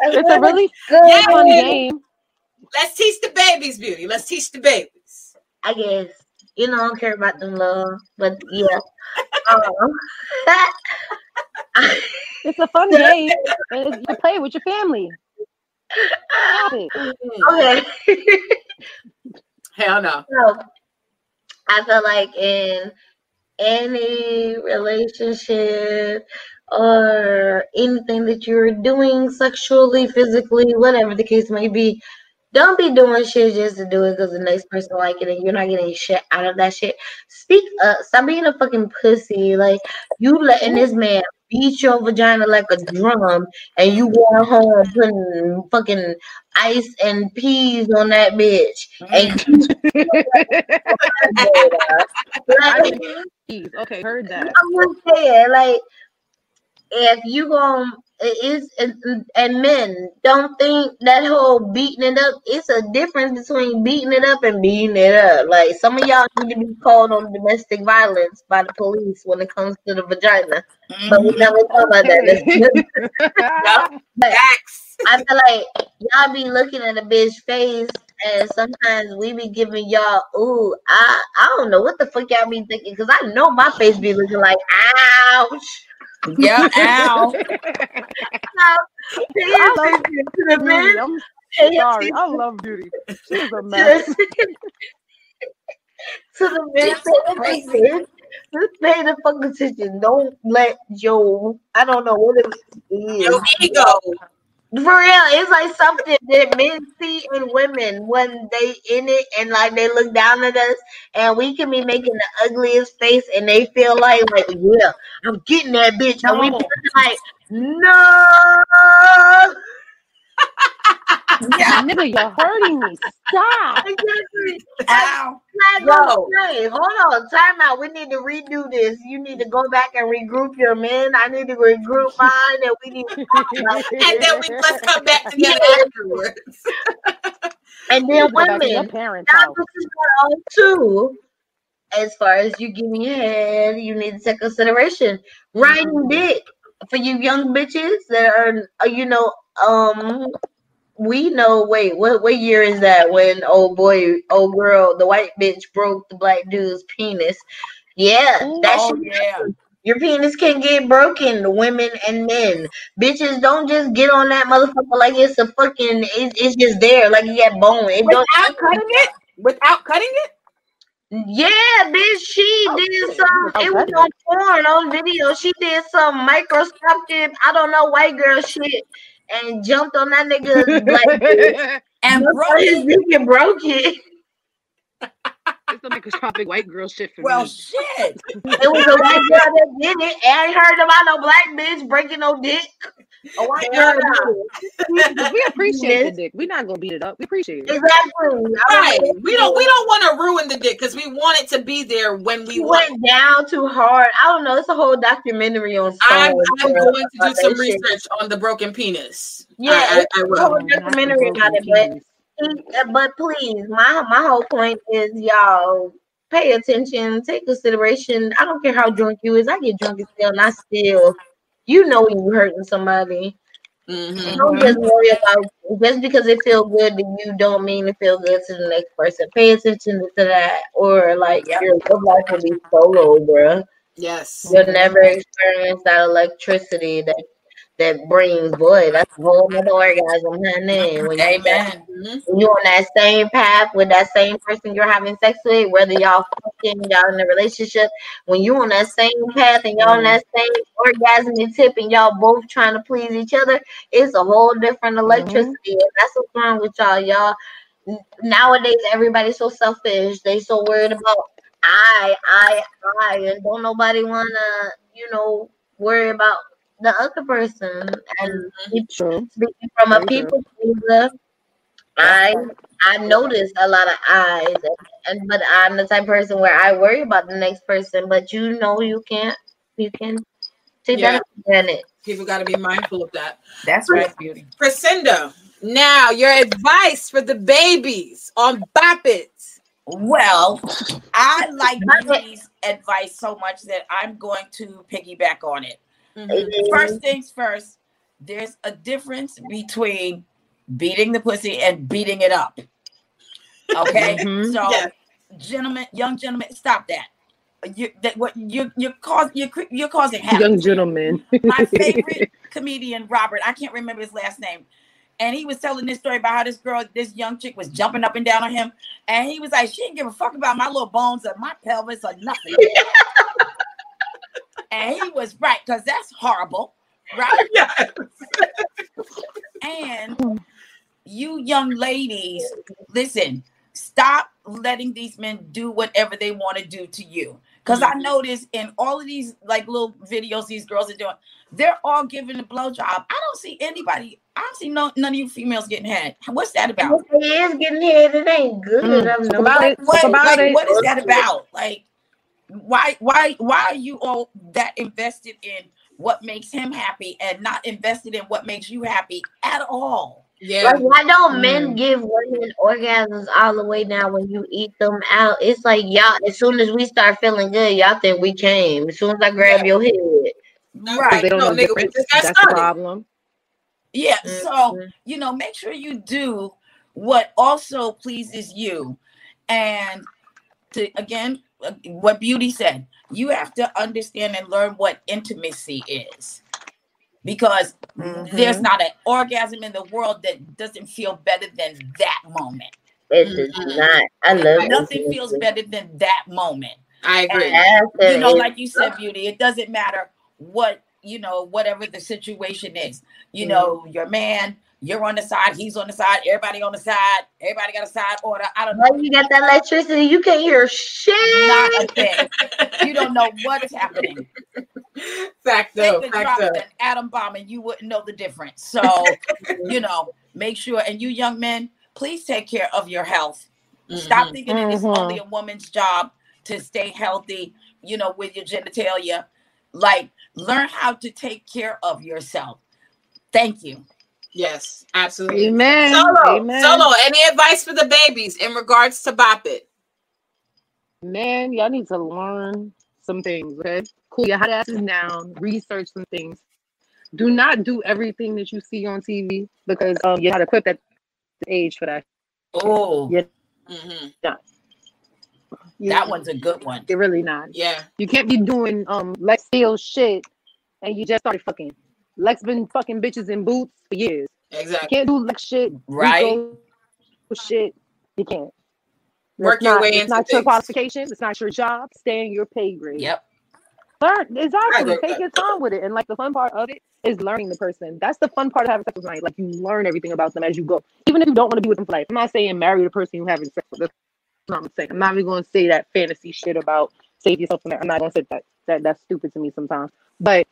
It's a really Yeah. fun game. Let's teach the babies, beauty. Let's teach the babies. I guess. You know, I don't care about them love, but yeah. [laughs] It's a fun uh-huh. game. And it's- you play with your family. Okay. [laughs] Hell no. So, I feel like in any relationship or anything that you're doing sexually, physically, whatever the case may be, don't be doing shit just to do it because the next person like it and you're not getting shit out of that shit. Speak up. Stop being a fucking pussy. Like you letting this man beat your vagina like a drum and you going home putting fucking ice and peas on that bitch and mm. [laughs] like, okay, heard that. I'm just saying, like, if you gon' it is and, and men don't think that whole beating it up. It's a difference between beating it up and beating it up. Like some of y'all need to be called on domestic violence by the police when it comes to the vagina. But we never talk about that. That's- mm-hmm. [laughs] Facts. I feel like y'all be looking at a bitch face, and sometimes we be giving y'all, ooh, I I don't know what the fuck y'all be thinking, because I know my face be looking like, ouch. Yeah, [laughs] ow. Pay I love attention to the Beauty, man. I'm sorry. I love Beauty. She's a [laughs] mess. to, [laughs] to the man. Pay. Just pay the fucking attention. Don't let your, I don't know what it is. Your ego. For real, it's like something that men see in women when they in it and like they look down at us and we can be making the ugliest face and they feel like like yeah, I'm getting that bitch. And we like, no [laughs] Yeah. [laughs] Nigga, you're hurting me. Stop. exactly. Ow. Flag on. Hold on, time out. We need to redo this. You need to go back and regroup your men. I need to regroup [laughs] mine and we need to talk about [laughs] And then we let's come back together afterwards. and then Go your women. parents' Now this is going on too. As far as you give giving head, you need to take consideration. Riding dick for you young bitches that are, uh, you know, um, we know. Wait, what what year is that? When old boy, old girl, the white bitch broke the black dude's penis. Yeah, that Oh, shit yeah. your penis can get broken, women and men. Bitches don't just get on that motherfucker like it's a fucking. It's, it's just there, like you got bone. It don't. Without cutting it? Without cutting it? Yeah, bitch, she Oh, did some. It was on porn on video. She did some microscopic, I don't know, white girl shit, and jumped on that nigga's black dude. And Jumped broke on his it. dick and broke it. It's a microscopic white girl shit for Well, me. shit. It was a white girl that did it. I ain't heard about no black bitch breaking no dick. A white Hell girl. no. did it. we appreciate Yes. the dick. We're not gonna beat it up. We appreciate it. Exactly. I Right. We don't we don't want to ruin the dick because we want it to be there when we want. went down too hard. I don't know. It's a whole documentary on. I'm, I'm going to do some shit. research on the broken penis. Yeah, I, I, it's I a will. whole Oh, not the documentary about it, but. Uh, But please, my my whole point is y'all pay attention, take consideration. I don't care how drunk you is. I get drunk as hell, and I still, you know, when you hurting somebody. Mhm. Don't just worry about just because it feel good to you. Don't mean it feel good to the next person. Pay attention to that, or like Yep. your love life will be solo, bro. Yes. You'll never experience that electricity that that brings. Boy, that's a whole other orgasm, honey. Mm-hmm. When you Amen. Mhm. when you on that same path with that same person you're having sex with, whether y'all fucking, y'all in a relationship, when you're on that same path and y'all on mm-hmm. that same orgasmic tip and y'all both trying to please each other, it's a whole different mm-hmm. electricity. And that's what's wrong with y'all. Y'all nowadays everybody's so selfish. They so worried about I, I, I, and don't nobody wanna, you know, worry about the other person. And mm-hmm. True. speaking from a Very true. people pleaser, I I notice a lot of eyes, and, and but I'm the type of person where I worry about the next person. But you know, you can't you can take Yeah. that for granted. People got to be mindful of that. That's right, beauty. Crescendo. Now, your advice for the babies on Bop It. Well, I like Bop it. beauty's advice so much that I'm going to piggyback on it. Mhm. First things first, there's a difference between beating the pussy and beating it up. Okay, Mhm. so Yeah. gentlemen, young gentlemen, stop that. You that what you you're causing you're, you're causing havoc. Young gentlemen. My [laughs] favorite comedian, Robert, I can't remember his last name. And he was telling this story about how this girl, this young chick, was jumping up and down on him. And he was like, She didn't give a fuck about my little bones or my pelvis or nothing. [laughs] and he was right, because that's horrible, right? [laughs] Yeah. And you young ladies, listen, stop letting these men do whatever they want to do to you. Because I notice in all of these like little videos these girls are doing, they're all giving a blowjob. I don't see anybody, I don't see no none of you females getting head. What's that about? It is getting hit. It ain't good. Mm, I'm about Like, it. what, about like, it. what is that about? Like, why, why, why are you all that invested in what makes him happy and not invested in what makes you happy at all? Yeah. Like, why don't men Mm. give women orgasms all the way now when you eat them out? It's like y'all. As soon as we start feeling good, y'all think we came. As soon as I grab your head, Right. They don't No, know nigga, difference. just got That's the problem. Yeah. So, Mhm. you know, make sure you do what also pleases you. And to again, what Beauty said, you have to understand and learn what intimacy is. Because there's not an orgasm in the world that doesn't feel better than that moment. it is Mhm. not. I love Nothing intimacy. feels better than that moment. I agree. After you know, like you said, beauty, it doesn't matter what, you know, whatever the situation is. You Mhm. know, your man, you're on the side, he's on the side, everybody on the side, everybody got a side order. I don't When know. you got that electricity, you can't hear shit. Not a thing. You don't know what's happening. Fact They though. could Fact drop though. an atom bomb and you wouldn't know the difference. So, [laughs] you know, make sure. And you young men, please take care of your health. Stop Mhm. thinking that it's only a woman's job to stay healthy, you know, with your genitalia. Like, learn how to take care of yourself. Thank you. Yes, absolutely. Amen. Solo, Amen. solo. Any advice for the babies in regards to Bop It? Man, y'all need to learn some things, okay? Cool your hot asses down, research some things. Do not do everything that you see on TV because um, you're not equipped at the age for that. Oh, Yeah. hmm You- that one's a good one. You're really not. Yeah. You can't be doing um let's Steele shit and you just started fucking. Lex been fucking bitches in boots for years. You Exactly. can't do Lex shit, Right. Shit. You can't. Work It's your not, way it's into not your qualifications. It's not your job. Stay in your pay grade. Yep. Learn exactly. with Take your time with it, and like the fun part of it is learning the person. That's the fun part of having sex with somebody. Like you learn everything about them as you go, even if you don't want to be with them for life. I'm not saying marry the person you're having sex with. That's not what I'm saying. I'm not even going to say that fantasy shit about save yourself from that. I'm not going to say that. That that's stupid to me sometimes. But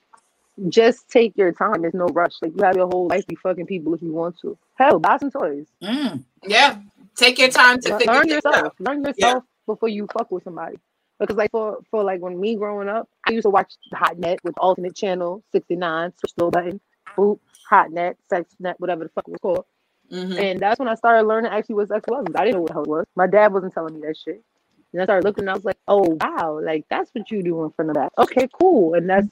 just take your time. There's no rush. Like you have your whole life. Be fucking people if you want to. Hell, buy some toys. Mm. Yeah. Take your time to Learn figure learn things yourself. out. Learn yourself before you fuck with somebody. Because like for for like when me growing up, I used to watch Hot Net with alternate channel 69, switch little button, boop, Hot Net, Sex Net, whatever the fuck it was called. Mhm. And that's when I started learning actually what sex was. I didn't know what hell it was. My dad wasn't telling me that shit. And I started looking and I was like, oh wow, like that's what you do in front of that. Okay, cool. And that's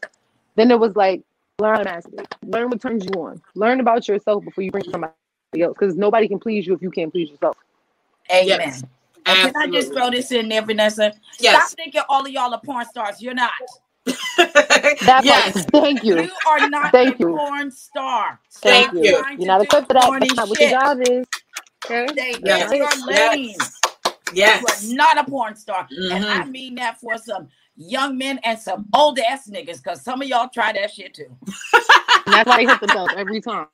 then it was like learn how. Learn what turns you on. Learn about yourself before you bring somebody else. Because nobody can please you if you can't please yourself. Amen. Yes. And can I just throw this in there, Vanessa? Yes. Stop thinking all of y'all are porn stars. You're not. [laughs] That yes. part. [laughs] Thank you. You are not Thank a you. porn star. Thank Thank you. you. trying You're not equipped for that. That's not what your job is. Okay? Stay Yes. in your lane. Yes. You are not a porn star. And Mhm. I mean that for some young men and some old ass niggas, because some of y'all try that shit too. That's why they hit themselves every time.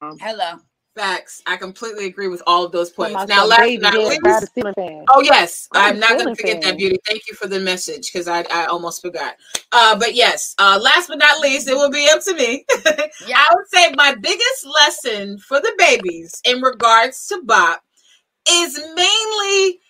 Hello. Facts. I completely agree with all of those points. myself, Now, last baby, but not least, grab a ceiling fan. Oh yes, I'm I'm not going to forget that beauty. Thank you for the message because I, I almost forgot. Uh, but yes, uh, last but not least, it will be up to me. [laughs] Yeah. I would say my biggest lesson for the babies in regards to Bop is mainly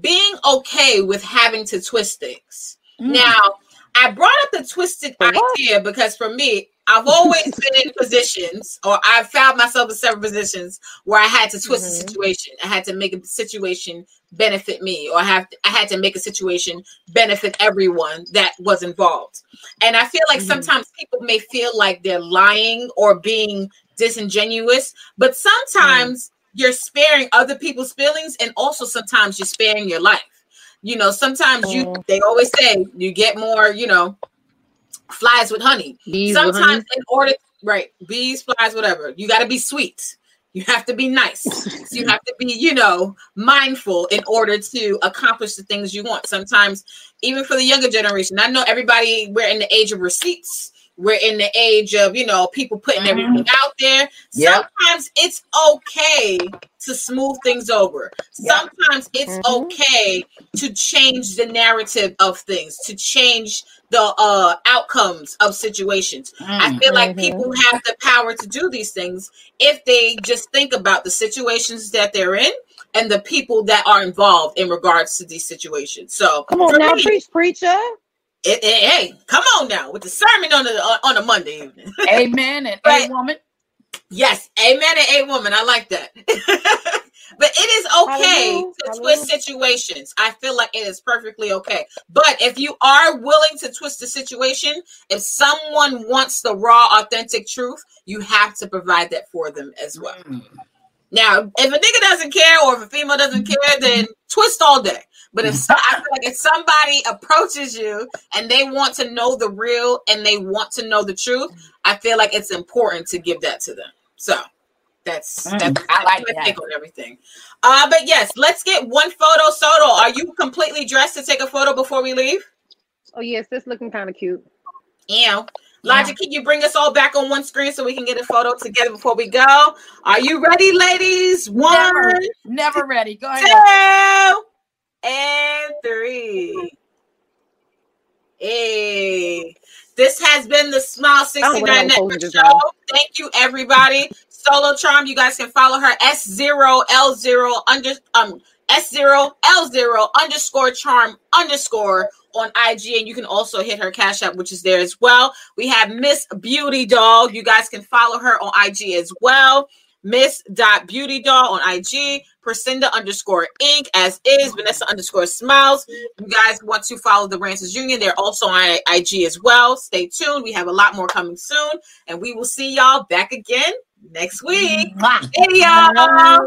being okay with having to twist things. Mm. Now, I brought up the twisted idea because for me, I've always [laughs] been in positions, or I've found myself in several positions where I had to twist Mhm. the situation. I had to make a situation benefit me, or I have I had to make a situation benefit everyone that was involved. And I feel like Mhm. sometimes people may feel like they're lying or being disingenuous, but sometimes you're sparing other people's feelings, and also sometimes you're sparing your life. You know, sometimes you Mhm. they always say you get more, you know, flies with honey Bees with honey. sometimes in order right bees flies whatever you got to be sweet you have to be nice So [laughs] you have to be you know mindful in order to accomplish the things you want sometimes even for the younger generation i know everybody we're in the age of receipts we're in the age of you know people putting Mhm. everything out there Yep. sometimes it's okay to smooth things over Yep. sometimes it's Mhm. okay to change the narrative of things to change the uh outcomes of situations I Mm. feel like Mhm. people have the power to do these things if they just think about the situations that they're in and the people that are involved in regards to these situations. So, Come on now, me, preach, preacher. It- it- hey, come on now with the sermon on the on a Monday evening. [laughs] Amen and Right. a woman. Yes, amen and a woman. I like that. [laughs] but it is okay Hallelujah, to hallelujah. twist situations. I feel like it is perfectly okay. But if you are willing to twist the situation, if someone wants the raw, authentic truth, you have to provide that for them as well. Mm. Now, if a nigga doesn't care or if a female doesn't care, then twist all day. But if so- I feel like if somebody approaches you and they want to know the real and they want to know the truth, I feel like it's important to give that to them. So that's Mm, that's I like my that. take on everything. Uh, but yes, let's get one photo. Soto, are you completely dressed to take a photo before we leave? Oh yes, this looking kind of cute. Yeah. Logic, can you bring us all back on one screen so we can get a photo together before we go? Are you ready, ladies? One, Never, never ready. Go ahead. two, and three. Hey, this has been the Smile I don't know what I 69 Network Show. Thank you, everybody. Solo Charm, you guys can follow her S0L0 under um S0L0 underscore charm underscore on IG, and you can also hit her cash app, which is there as well. We have Miss Beauty Doll. You guys can follow her on IG as well. Miss dot Beauty Doll on IG, Percinda underscore Inc. as is Vanessa underscore Smiles. You guys want to follow the Ranters Union? They're also on IG as well. Stay tuned. We have a lot more coming soon, and we will see y'all back again next week. Hey y'all.